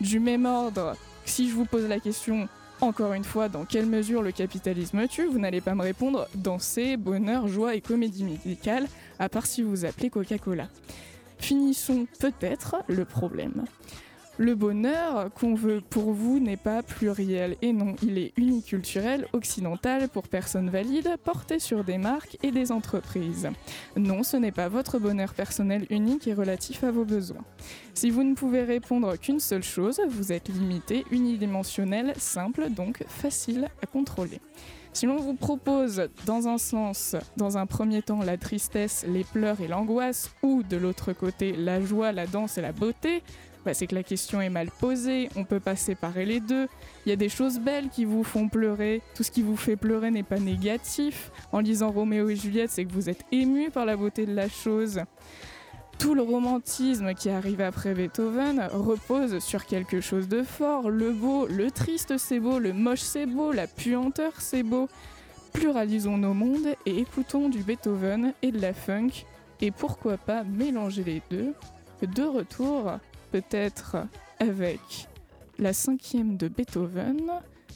Du même ordre, si je vous pose la question encore une fois, dans quelle mesure le capitalisme tue, vous n'allez pas me répondre dansez, bonheur, joie et comédie musicale, à part si vous appelez Coca-Cola. Finissons peut-être le problème. Le bonheur qu'on veut pour vous n'est pas pluriel et non, il est uniculturel, occidental pour personnes valides, porté sur des marques et des entreprises. Non, ce n'est pas votre bonheur personnel unique et relatif à vos besoins. Si vous ne pouvez répondre qu'une seule chose, vous êtes limité, unidimensionnel, simple, donc facile à contrôler. Si l'on vous propose dans un sens, dans un premier temps, la tristesse, les pleurs et l'angoisse, ou de l'autre côté, la joie, la danse et la beauté, bah, c'est que la question est mal posée, on peut pas séparer les deux. Il y a des choses belles qui vous font pleurer, tout ce qui vous fait pleurer n'est pas négatif. En lisant Roméo et Juliette, c'est que vous êtes ému par la beauté de la chose. Tout le romantisme qui arrive après Beethoven repose sur quelque chose de fort. Le beau, le triste c'est beau, le moche c'est beau, la puanteur c'est beau. Pluralisons nos mondes et écoutons du Beethoven et de la funk. Et pourquoi pas mélanger les deux De retour peut-être avec la cinquième de Beethoven,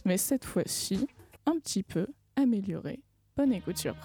mais cette fois-ci un petit peu améliorée. Bonne écoute sur.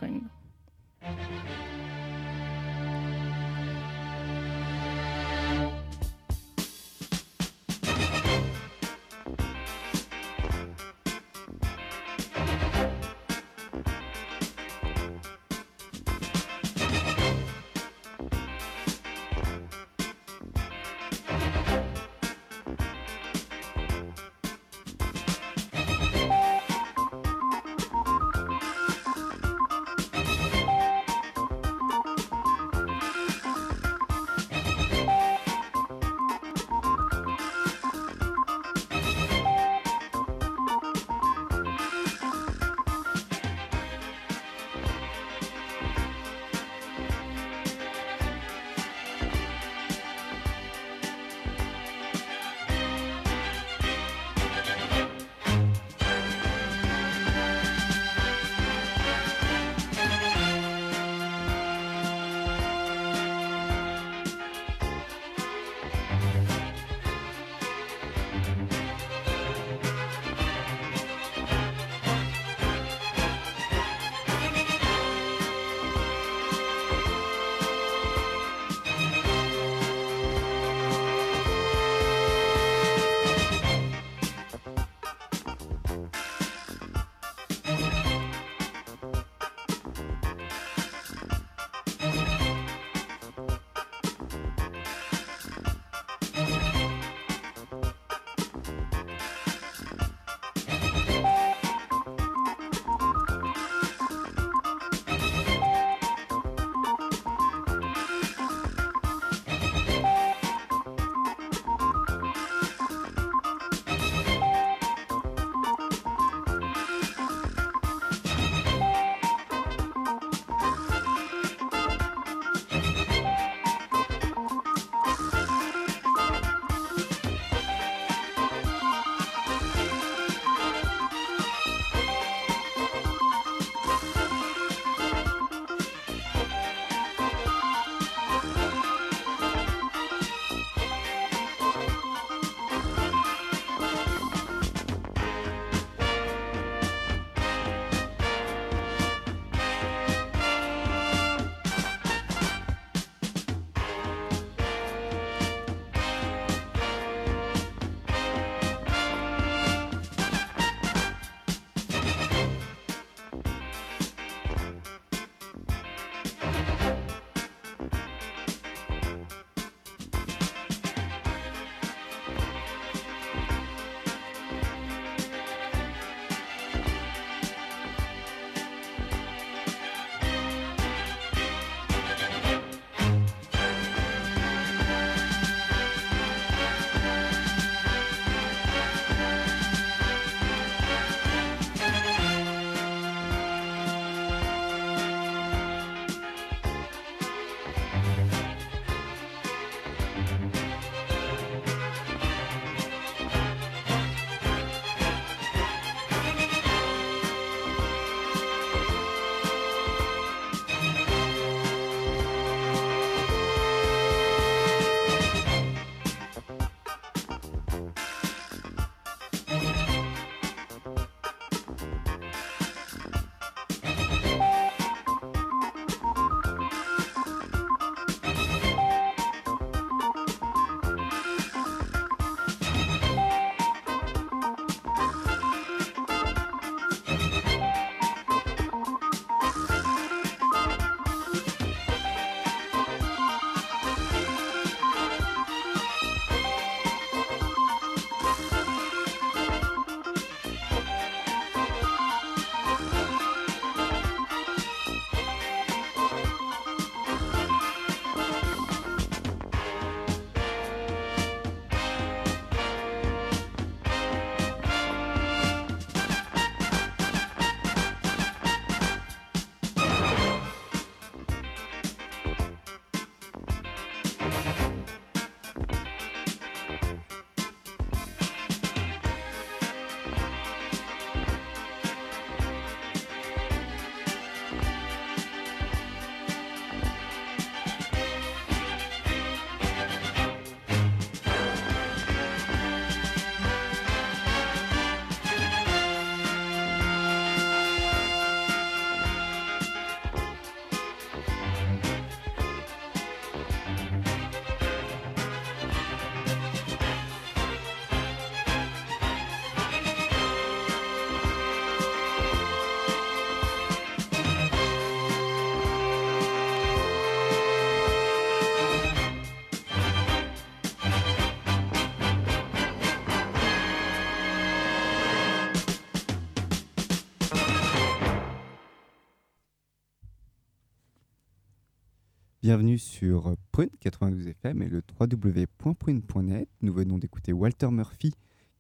Bienvenue sur Prune 92 FM et le www.prune.net. Nous venons d'écouter Walter Murphy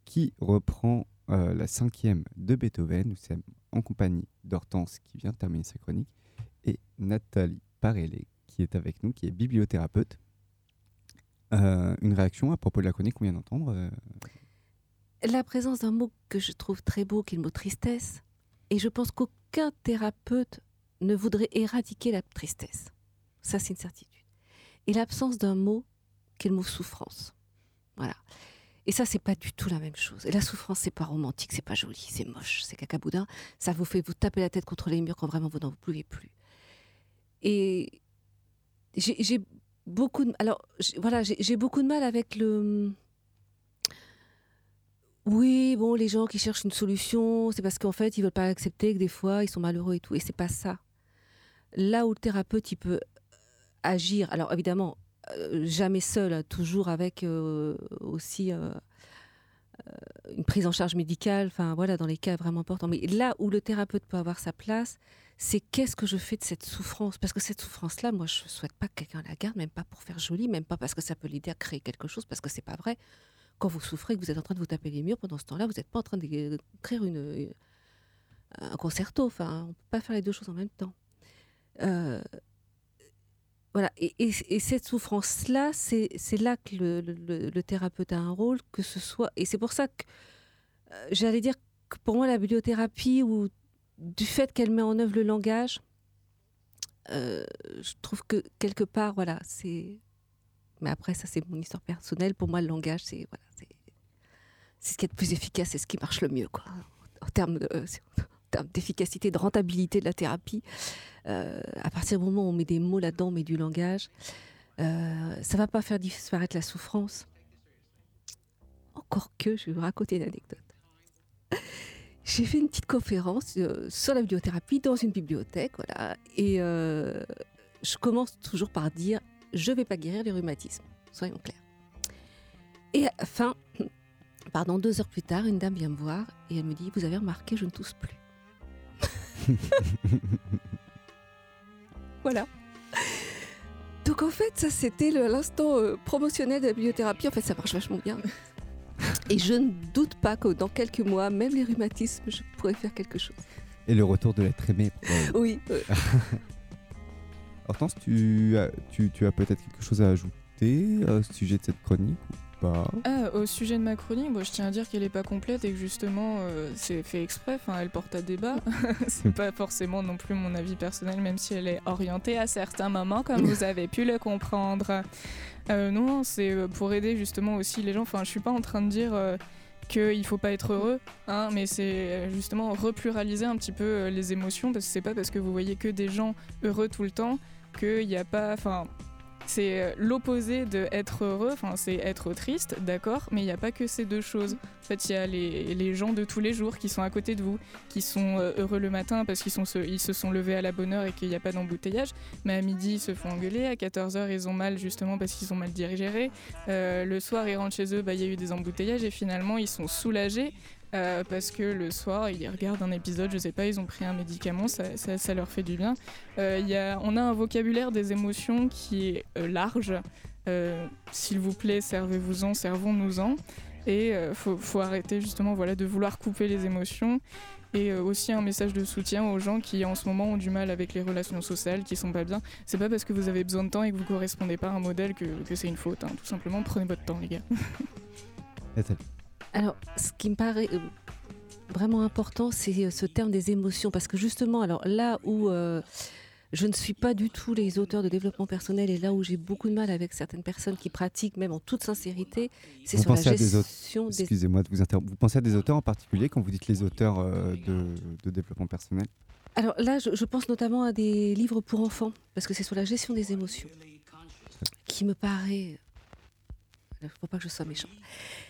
qui reprend euh, la cinquième de Beethoven. Nous sommes en compagnie d'Hortense qui vient de terminer sa chronique et Nathalie Parelli qui est avec nous, qui est bibliothérapeute. Euh, une réaction à propos de la chronique qu'on vient d'entendre euh, La présence d'un mot que je trouve très beau, qui est le mot tristesse. Et je pense qu'aucun thérapeute ne voudrait éradiquer la tristesse. Ça, c'est une certitude. Et l'absence d'un mot, qui est le mot souffrance. Voilà. Et ça, c'est pas du tout la même chose. Et la souffrance, c'est pas romantique, c'est pas joli, c'est moche, c'est cacaboudin. Ça vous fait vous taper la tête contre les murs quand vraiment vous n'en pouvez plus. Et j'ai beaucoup de, alors voilà, j'ai beaucoup de mal avec le. Oui, bon, les gens qui cherchent une solution, c'est parce qu'en fait, ils veulent pas accepter que des fois, ils sont malheureux et tout. Et c'est pas ça. Là où le thérapeute, il peut agir. Alors évidemment, euh, jamais seul, hein, toujours avec euh, aussi euh, une prise en charge médicale, enfin voilà, dans les cas vraiment importants. Mais là où le thérapeute peut avoir sa place, c'est qu'est-ce que je fais de cette souffrance? Parce que cette souffrance-là, moi, je ne souhaite pas que quelqu'un la garde, même pas pour faire joli, même pas parce que ça peut l'aider à créer quelque chose, parce que c'est pas vrai. Quand vous souffrez, que vous êtes en train de vous taper les murs, pendant ce temps-là, vous n'êtes pas en train d'écrire une, un concerto. Enfin, on ne peut pas faire les deux choses en même temps. Voilà, et, cette souffrance-là, c'est là que le, thérapeute a un rôle, que ce soit. Et c'est pour ça que euh, j'allais dire que pour moi, la bibliothérapie, ou du fait qu'elle met en œuvre le langage, euh, je trouve que quelque part, voilà, c'est. Mais après, ça, c'est mon histoire personnelle. Pour moi, le langage, c'est voilà, c'est ce qui est le plus efficace, c'est ce qui marche le mieux, quoi, en termes de d'efficacité, de rentabilité de la thérapie, euh, à partir du moment où on met des mots là-dedans, on met du langage, euh, ça va pas faire disparaître la souffrance. Encore que, je vais vous raconter une anecdote. J'ai fait une petite conférence euh, sur la bibliothérapie dans une bibliothèque, voilà, et euh, je commence toujours par dire je ne vais pas guérir les rhumatismes, soyons clairs. Et à la fin, pardon, deux heures plus tard, une dame vient me voir et elle me dit Vous avez remarqué, je ne tousse plus. voilà. Donc en fait, ça c'était l'instant euh, promotionnel de la bibliothérapie. En fait, ça marche vachement bien. Et je ne doute pas que dans quelques mois, même les rhumatismes, je pourrais faire quelque chose. Et le retour de l'être aimé. Oui. Hortense, tu as, tu, tu as peut-être quelque chose à ajouter au sujet de cette chronique ah, au sujet de ma chronique, moi, je tiens à dire qu'elle n'est pas complète et que justement, euh, c'est fait exprès, elle porte à débat. c'est pas forcément non plus mon avis personnel, même si elle est orientée à certains moments, comme vous avez pu le comprendre. Euh, non, c'est euh, pour aider justement aussi les gens. Enfin, je suis pas en train de dire qu'il ne faut pas être heureux, hein, mais c'est justement repluraliser un petit peu les émotions, parce que c'est pas parce que vous voyez que des gens heureux tout le temps qu'il n'y a pas. Enfin, c'est euh, l'opposé de être heureux, enfin c'est être triste, d'accord, mais il n'y a pas que ces deux choses. En fait, il y a les, gens de tous les jours qui sont à côté de vous, qui sont euh, heureux le matin parce qu'ils ils se sont levés à la bonne heure et qu'il n'y a pas d'embouteillage, mais à midi ils se font engueuler, à 14h ils ont mal justement parce qu'ils ont mal digéré, euh, le soir ils rentrent chez eux, bah, il y a eu des embouteillages et finalement ils sont soulagés euh, parce que le soir, ils regardent un épisode, je sais pas, ils ont pris un médicament, ça, ça, leur fait du bien. Euh, y a, on a un vocabulaire des émotions qui est euh, large. Euh, s'il vous plaît, servez-vous-en, servons-nous-en. Et faut, faut, arrêter justement voilà, de vouloir couper les émotions. Et aussi un message de soutien aux gens qui en ce moment ont du mal avec les relations sociales, qui sont pas bien. C'est pas parce que vous avez besoin de temps et que vous correspondez pas à un modèle que, que c'est une faute. Hein. Tout simplement, prenez votre temps, les gars. Alors, ce qui me paraît euh, vraiment important, c'est euh, ce terme des émotions, parce que justement, alors là où euh, je ne suis pas du tout les auteurs de développement personnel et là où j'ai beaucoup de mal avec certaines personnes qui pratiquent, même en toute sincérité, c'est sur la gestion des... Excusez-moi de vous interrompre. Vous pensez à des auteurs en particulier quand vous dites les auteurs de, développement personnel? Alors là, je, pense notamment à des livres pour enfants, parce que c'est sur la gestion des émotions, qui me paraît... Il ne faut pas que je sois méchante.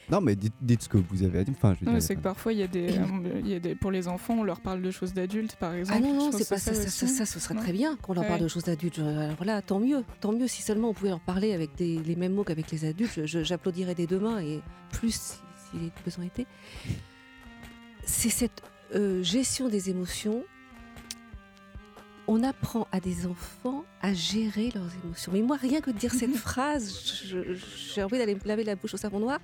Non, mais dites, ce que vous avez à dire. Enfin, c'est que parfois, il y, a des, euh, y a des, pour les enfants, on leur parle de choses d'adultes, par exemple. Ah non, non, c'est pas ça, ça, ça, ce serait très bien qu'on leur parle de choses d'adultes. Voilà, tant mieux, tant mieux si seulement on pouvait leur parler avec des, les mêmes mots qu'avec les adultes. J'applaudirais des deux mains et plus si, si les besoin était. C'est cette euh, gestion des émotions on apprend à des enfants à gérer leurs émotions. Mais moi, rien que de dire cette phrase, j'ai envie d'aller me laver la bouche au savon noir.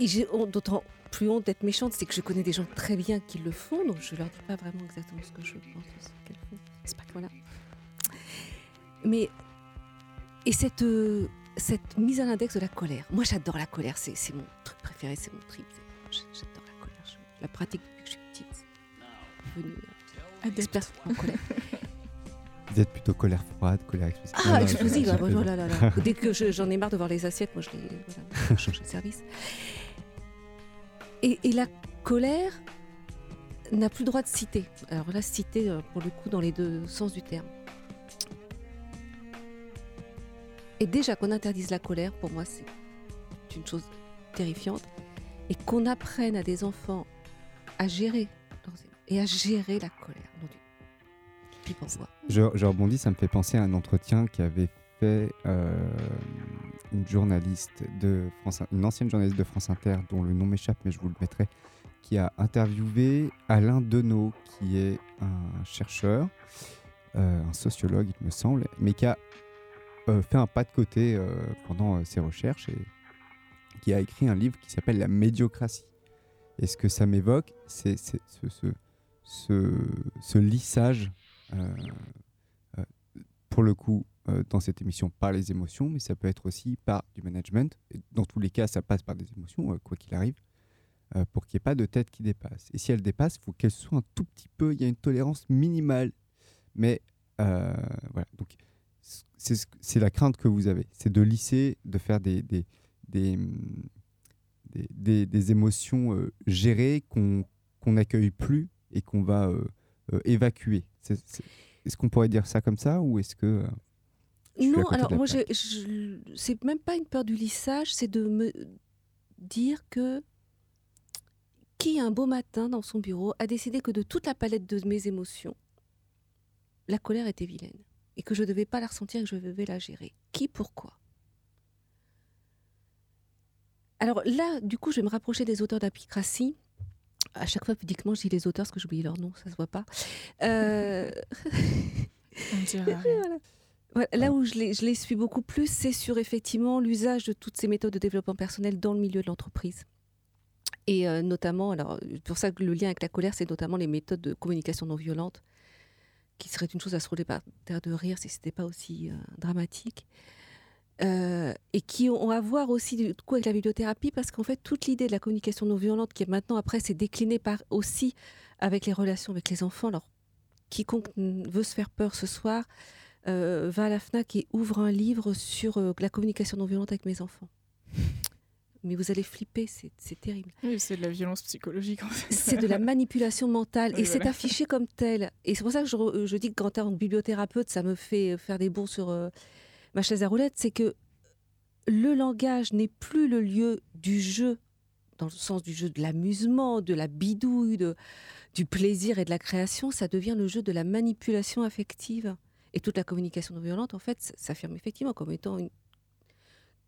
Et j'ai d'autant plus honte d'être méchante, c'est que je connais des gens très bien qui le font, donc je leur dis pas vraiment exactement ce que je pense qu'elles font. C'est pas que voilà. Mais et cette euh, cette mise à l'index de la colère. Moi, j'adore la colère. C'est mon truc préféré, c'est mon trip. J'adore la colère. Je la pratique depuis que je suis petite. Euh, Adepte. experte en colère. Vous êtes plutôt colère froide, colère explosive. Ah, explosive. ah, oh plaisante. là là là. Dès que je- j'en ai marre de voir les assiettes, moi je les voilà, change de service. Et, et la colère n'a plus le droit de citer. Alors là, citer euh, pour le coup dans les deux sens du terme. Et déjà qu'on interdise la colère, pour moi, c'est une chose terrifiante. Et qu'on apprenne à des enfants à gérer et à gérer la colère. Puis pour moi. Je, je rebondis, ça me fait penser à un entretien qu'avait fait euh, une journaliste de France, une ancienne journaliste de France Inter, dont le nom m'échappe, mais je vous le mettrai, qui a interviewé Alain Deneau, qui est un chercheur, euh, un sociologue, il me semble, mais qui a euh, fait un pas de côté pendant ses recherches et qui a écrit un livre qui s'appelle La médiocratie. Et ce que ça m'évoque, c'est c'est ce, ce, ce, lissage euh, euh, pour le coup, euh, dans cette émission, par les émotions, mais ça peut être aussi par du management. Dans tous les cas, ça passe par des émotions, quoi qu'il arrive, pour qu'il n'y ait pas de tête qui dépasse. Et si elle dépasse, il faut qu'elle soit un tout petit peu, il y a une tolérance minimale. Mais voilà, donc c'est ce- c'est la crainte que vous avez, c'est de lisser, de faire des, des, des, des, émotions gérées qu'on qu'on n'accueille plus et qu'on va euh, euh, évacuer. Est-ce qu'on pourrait dire ça comme ça ou est-ce que euh, Non, alors moi, c'est même pas une peur du lissage, c'est de me dire que qui un beau matin dans son bureau a décidé que de toute la palette de mes émotions, la colère était vilaine et que je ne devais pas la ressentir et que je devais la gérer. Qui, pourquoi? Alors là, du coup, je vais me rapprocher des auteurs d'Apicratie. À chaque fois, pudiquement, je dis les auteurs parce que j'oublie leur nom, ça se voit pas. Euh, voilà. Voilà, là où je les, je les suis beaucoup plus, c'est sur effectivement l'usage de toutes ces méthodes de développement personnel dans le milieu de l'entreprise. Et euh, notamment, alors pour ça que le lien avec la colère, c'est notamment les méthodes de communication non violente, qui serait une chose à se rouler par terre de rire si ce n'était pas aussi euh, dramatique. Euh, et qui ont à voir aussi du coup avec la bibliothérapie, parce qu'en fait, toute l'idée de la communication non violente, qui est maintenant après, s'est déclinée par aussi avec les relations avec les enfants. Alors, quiconque veut se faire peur ce soir, euh, va à la FNAC et ouvre un livre sur euh, la communication non violente avec mes enfants. Mais vous allez flipper, c'est terrible. Oui, c'est de la violence psychologique en fait. C'est de la manipulation mentale Oui, et c'est affiché comme tel. Et c'est pour ça que je, dis que en tant que bibliothérapeute, ça me fait faire des bons sur euh, ma chaise à roulettes. C'est que le langage n'est plus le lieu du jeu, dans le sens du jeu de l'amusement, de la bidouille, du plaisir et de la création. Ça devient le jeu de la manipulation affective. Et toute la communication non violente, en fait, s'affirme effectivement comme étant une.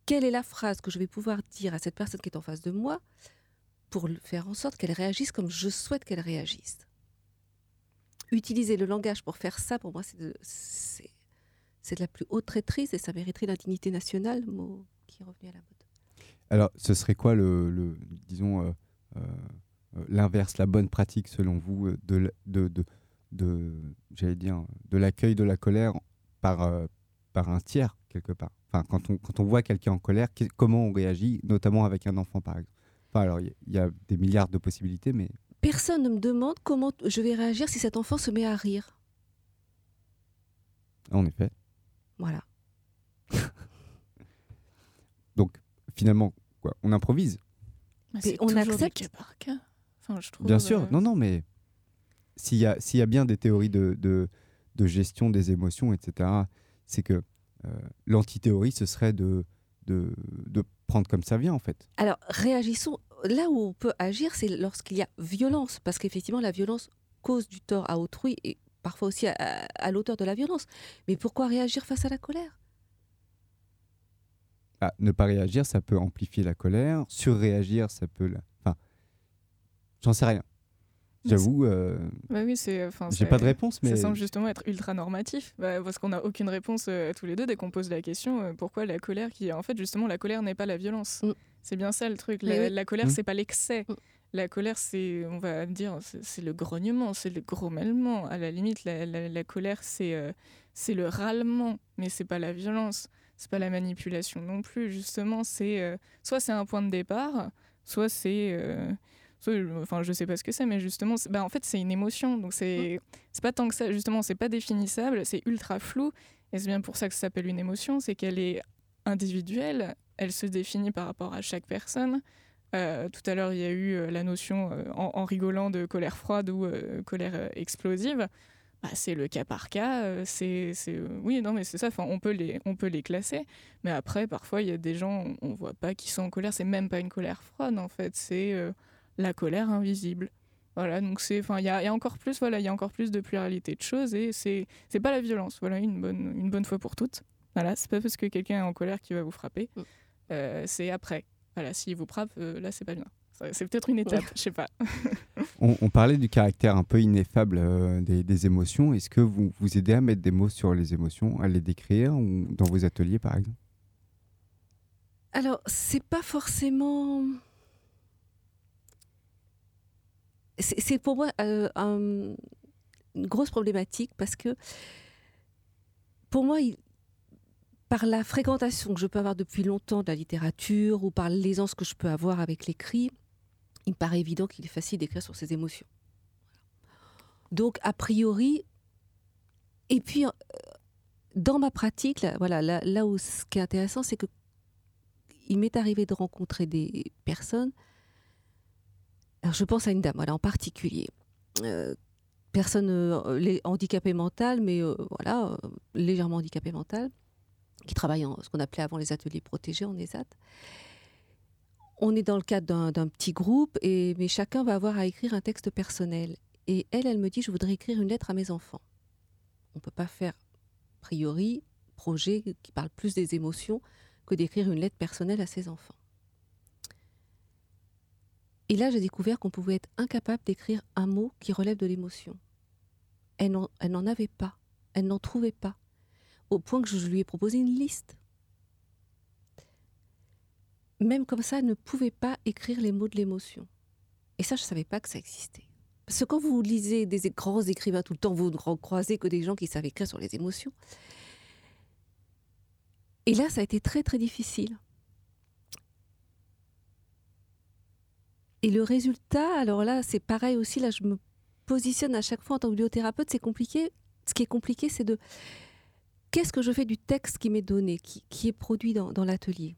Quelle est la phrase que je vais pouvoir dire à cette personne qui est en face de moi pour faire en sorte qu'elle réagisse comme je souhaite qu'elle réagisse? Utiliser le langage pour faire ça, pour moi, c'est c'est, de la plus haute traîtrise et ça mériterait la dignité nationale, mot qui est revenu à la mode. Alors, ce serait quoi le, le- disons, euh, euh, euh, l'inverse, la bonne pratique selon vous de, de, de, de- j'allais dire, de l'accueil de la colère par, par un tiers quelque part? Enfin, quand on, quand on voit quelqu'un en colère, comment on réagit, notamment avec un enfant par exemple? Enfin, alors, il y, a des milliards de possibilités, mais Personne ne me demande comment je vais réagir si cet enfant se met à rire. en effet. Voilà. Donc, finalement, quoi, on improvise. Mais c'est on accepte. par cas. Enfin, je trouve, Bien sûr, euh, non, non, mais s'il y a, s'il y a bien des théories de, de, de gestion des émotions, etc., c'est que euh, l'antithéorie, ce serait de, de, de prendre comme ça vient, en fait. Alors, réagissons. Là où on peut agir, c'est lorsqu'il y a violence, parce qu'effectivement, la violence cause du tort à autrui et parfois aussi à, à- à l'auteur de la violence. Mais pourquoi réagir face à la colère? Ah, ne pas réagir, ça peut amplifier la colère. Surréagir, ça peut... La... Enfin, j'en sais rien. J'avoue, euh, Bah oui, c'est. enfin, j'ai pas de réponse, mais Ça semble justement être ultra normatif, bah, parce qu'on n'a aucune réponse euh, tous les deux dès qu'on pose la question euh, pourquoi la colère qui en fait justement la colère n'est pas la violence? Mm. C'est bien ça le truc. Mais La, oui. la colère Mm. c'est pas l'excès. Mm. La colère c'est on va dire c'est le grognement, c'est le grommellement. À la limite la, la- la colère c'est euh, c'est le râlement, mais c'est pas la violence, c'est pas la manipulation non plus. Justement c'est euh, soit c'est un point de départ, soit c'est euh, enfin je sais pas ce que c'est mais justement bah, en fait c'est une émotion donc c'est c'est pas tant que ça justement c'est pas définissable c'est ultra flou et c'est bien pour ça que ça s'appelle une émotion c'est qu'elle est individuelle elle se définit par rapport à chaque personne Euh, tout à l'heure il y a eu euh, la notion euh, en, en rigolant de colère froide ou colère explosive Bah, c'est le cas par cas c'est oui non mais c'est ça enfin on peut les on peut les classer mais après parfois il y a des gens on, on voit pas qui sont en colère c'est même pas une colère froide en fait c'est euh, la colère invisible voilà, donc c'est, enfin, il y a, il y a encore plus, voilà, il y a encore plus de pluralité de choses et c'est, c'est pas la violence, voilà, une bonne, une bonne fois pour toutes. Voilà, c'est pas parce que quelqu'un est en colère qu'il va vous frapper. Mm. Euh, c'est après. Voilà, s'il vous frappe, euh, là, c'est pas bien. C'est peut-être une étape, je sais pas. on, on parlait du caractère un peu ineffable euh, des, des émotions. Est-ce que vous vous aidez à mettre des mots sur les émotions, à les décrire, ou dans vos ateliers par exemple? Alors, c'est pas forcément. C'est c'est pour moi euh, un- une grosse problématique parce que pour moi, il- par la fréquentation que je peux avoir depuis longtemps de la littérature ou par l'aisance que je peux avoir avec l'écrit, il me paraît évident qu'il est facile d'écrire sur ses émotions. Donc, a priori, et puis euh, dans ma pratique, là, voilà, là, où ce qui est intéressant, c'est que il m'est arrivé de rencontrer des personnes. Alors, je pense à une dame, en particulier. Euh, personne euh, handicapée mentale, mais voilà, légèrement handicapée mentale, qui travaille en ce qu'on appelait avant les ateliers protégés en ESAT. On est dans le cadre d'un- petit groupe, et, mais chacun va avoir à écrire un texte personnel. Et elle, elle me dit, je voudrais écrire une lettre à mes enfants. On ne peut pas faire, a priori, projet qui parle plus des émotions que d'écrire une lettre personnelle à ses enfants. Et là, j'ai découvert qu'on pouvait être incapable d'écrire un mot qui relève de l'émotion. Elle n'en avait pas, elle n'en trouvait pas, au point que je lui ai proposé une liste. Même comme ça, elle ne pouvait pas écrire les mots de l'émotion. Et ça, je ne savais pas que ça existait. Parce que quand vous lisez des grands écrivains tout le temps, vous ne croisez que des gens qui savent écrire sur les émotions. Et là, ça a été très très difficile. Et le résultat, alors là, c'est pareil aussi, là, je me positionne à chaque fois en tant que bibliothérapeute, c'est compliqué. Ce qui est compliqué, c'est de qu'est-ce que je fais du texte qui m'est donné, qui, est produit dans, l'atelier?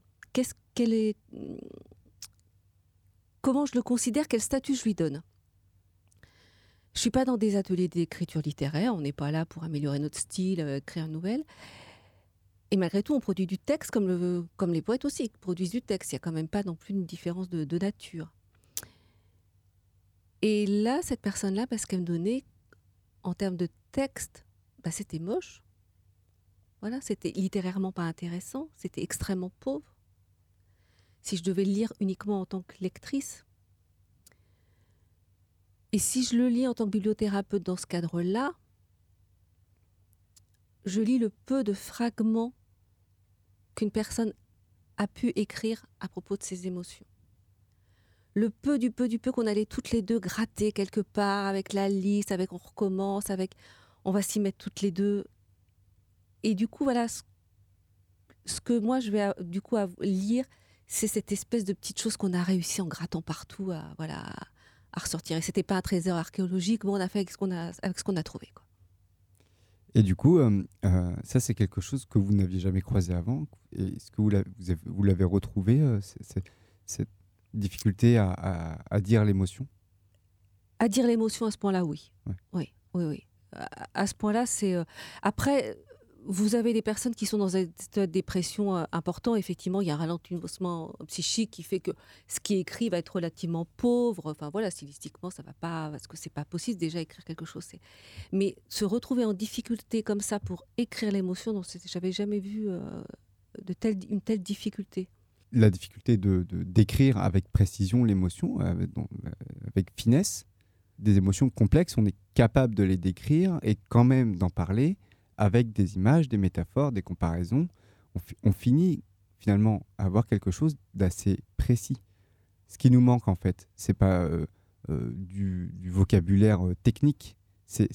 Comment je le considère Quel statut je lui donne? Je suis pas dans des ateliers d'écriture littéraire. On n'est pas là pour améliorer notre style, euh, créer une nouvelle. Et malgré tout, on produit du texte comme, le, comme les poètes aussi produisent du texte. Il n'y a quand même pas non plus une différence de, de nature. Et là, cette personne-là, parce qu'elle me donnait, en termes de texte, bah, c'était moche. Voilà, c'était littérairement pas intéressant, c'était extrêmement pauvre. Si je devais le lire uniquement en tant que lectrice, et si je le lis en tant que bibliothérapeute dans ce cadre-là, je lis le peu de fragments qu'une personne a pu écrire à propos de ses émotions. Le peu du peu du peu qu'on allait toutes les deux gratter quelque part avec la liste, avec on recommence, avec on va s'y mettre toutes les deux. Et du coup, voilà, ce, ce que moi je vais du coup lire, c'est cette espèce de petite chose qu'on a réussi en grattant partout à voilà à ressortir. Et c'était pas un trésor archéologique, mais on a fait avec ce qu'on a avec ce qu'on a trouvé. Quoi. Et du coup, euh, euh, ça c'est quelque chose que vous n'aviez jamais croisé avant. Est-ce que vous l'avez, vous avez, vous l'avez retrouvé, euh, c'est- c'est- cette difficulté à, à- à dire l'émotion? À dire l'émotion à ce point-là, oui. Ouais. Oui, oui, oui. À, à ce point-là, c'est. Après, vous avez des personnes qui sont dans un état de dépression euh, important. Effectivement, il y a un ralentissement psychique qui fait que ce qui est écrit va être relativement pauvre. Enfin voilà, stylistiquement, ça va pas parce que c'est pas possible déjà écrire quelque chose. Mais se retrouver en difficulté comme ça pour écrire l'émotion, j'avais jamais vu euh, une telle difficulté. La difficulté de, d'écrire avec précision l'émotion, euh, avec finesse, des émotions complexes, on est capable de les décrire et quand même d'en parler avec des images, des métaphores, des comparaisons. On, fi- on finit finalement à avoir quelque chose d'assez précis. Ce qui nous manque en fait, c'est pas euh, euh, du, vocabulaire euh, technique, c'est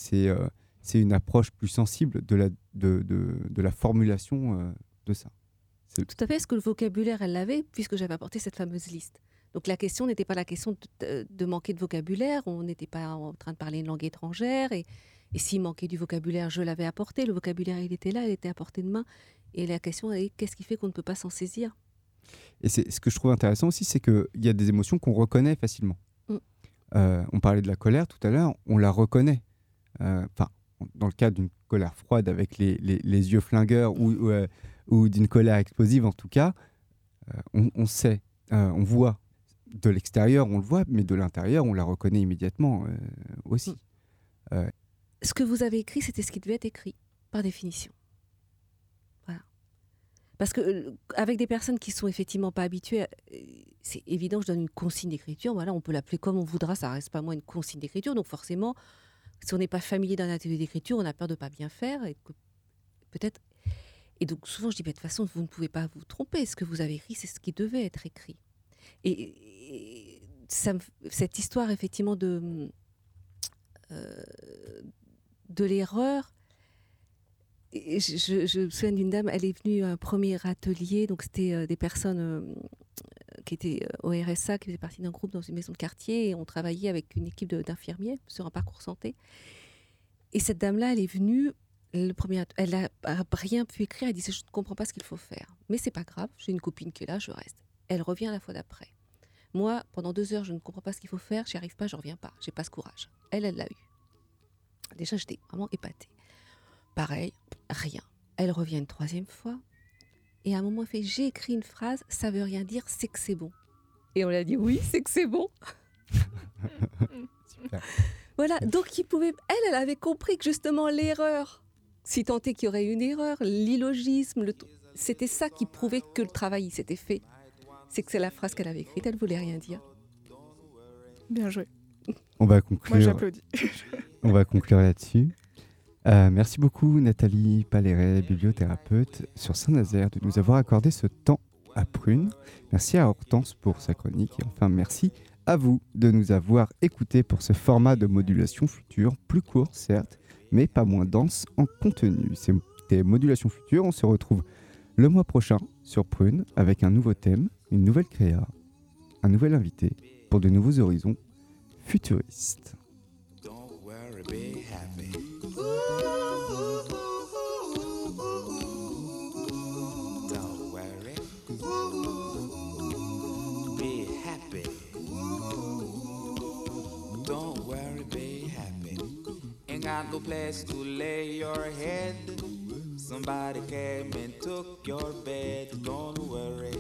une approche plus sensible de la, de, de- de la formulation de ça. Tout à fait, est-ce que le vocabulaire, elle l'avait, puisque j'avais apporté cette fameuse liste. Donc la question n'était pas la question de- de manquer de vocabulaire, on n'était pas en train de parler une langue étrangère, et, et s'il manquait du vocabulaire, je l'avais apporté, le vocabulaire, il était là, il était à portée de main, et la question est, qu'est-ce qui fait qu'on ne peut pas s'en saisir? Et c'est ce que je trouve intéressant aussi, c'est qu'il y a des émotions qu'on reconnaît facilement. Mm. Euh, on parlait de la colère tout à l'heure, on la reconnaît. Euh, Enfin, dans le cas d'une colère froide avec les, les- les yeux flingueurs ou, ou, euh, ou d'une colère explosive en tout cas, on, on sait, on voit. De l'extérieur, on le voit, mais de l'intérieur, on la reconnaît immédiatement aussi. Ce que vous avez écrit, c'était ce qui devait être écrit, par définition. Voilà. Parce que euh, avec des personnes qui sont effectivement pas habituées, euh, c'est évident, je donne une consigne d'écriture. Voilà, on peut l'appeler comme on voudra, ça reste pas moi une consigne d'écriture. Donc forcément, si on n'est pas familier d'un atelier d'écriture, on a peur de pas bien faire et peut-être. Et donc souvent, je dis, bah, de toute façon, vous ne pouvez pas vous tromper. Ce que vous avez écrit, c'est ce qui devait être écrit. Et, cette histoire effectivement de euh, de l'erreur. Je, me souviens d'une dame, elle est venue à un premier atelier, donc c'était euh, des personnes euh, qui étaient euh, au RSA, qui faisaient partie d'un groupe dans une maison de quartier, et on travaillait avec une équipe d'infirmiers sur un parcours santé. Et cette dame-là, elle est venue, le premier, elle n'a rien pu écrire, elle disait je ne comprends pas ce qu'il faut faire, mais c'est pas grave, j'ai une copine qui est là, je reste. Elle revient la fois d'après. Moi, pendant deux heures, je ne comprends pas ce qu'il faut faire, j'y arrive pas, je reviens pas, j'ai pas ce courage. Elle, elle l'a eu. Déjà, j'étais vraiment épatée. Pareil, rien. Elle revient une troisième fois. Et à un moment, elle fait J'ai écrit une phrase, ça veut rien dire, c'est que c'est bon. Et on lui a dit Oui, c'est que c'est bon. Super. Voilà, donc il pouvait, elle, elle avait compris que justement l'erreur, si tant est qu'il y aurait une erreur, l'illogisme, le c'était ça qui prouvait que le travail il s'était fait. C'est que c'est la phrase qu'elle avait écrite, elle voulait rien dire. Bien joué. On va Moi, conclure. j'applaudis. On va conclure là-dessus. Euh, merci beaucoup Nathalie Paléret, bibliothérapeute sur Saint-Nazaire, de nous avoir accordé ce temps à Prune. Merci à Hortense pour sa chronique et enfin merci à vous de nous avoir écoutés pour ce format de modulation future, plus court certes, mais pas moins dense en contenu. C'était Modulation Future, on se retrouve le mois prochain sur Prune avec un nouveau thème, une nouvelle créa, un nouvel invité pour de nouveaux horizons futuriste. got no place to lay your head. Somebody came and took your bed. Don't worry,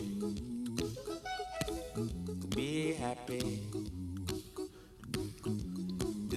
be happy.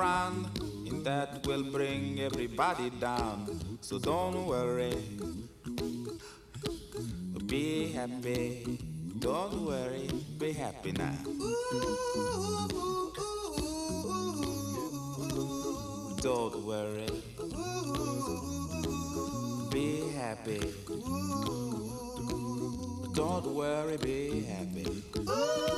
And that will bring everybody down. So don't worry. Be happy. Don't worry. Be happy now. Don't worry. Be happy. Don't worry, be happy.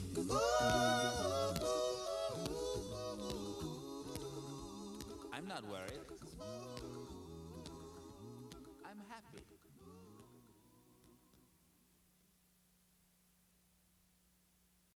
not worry.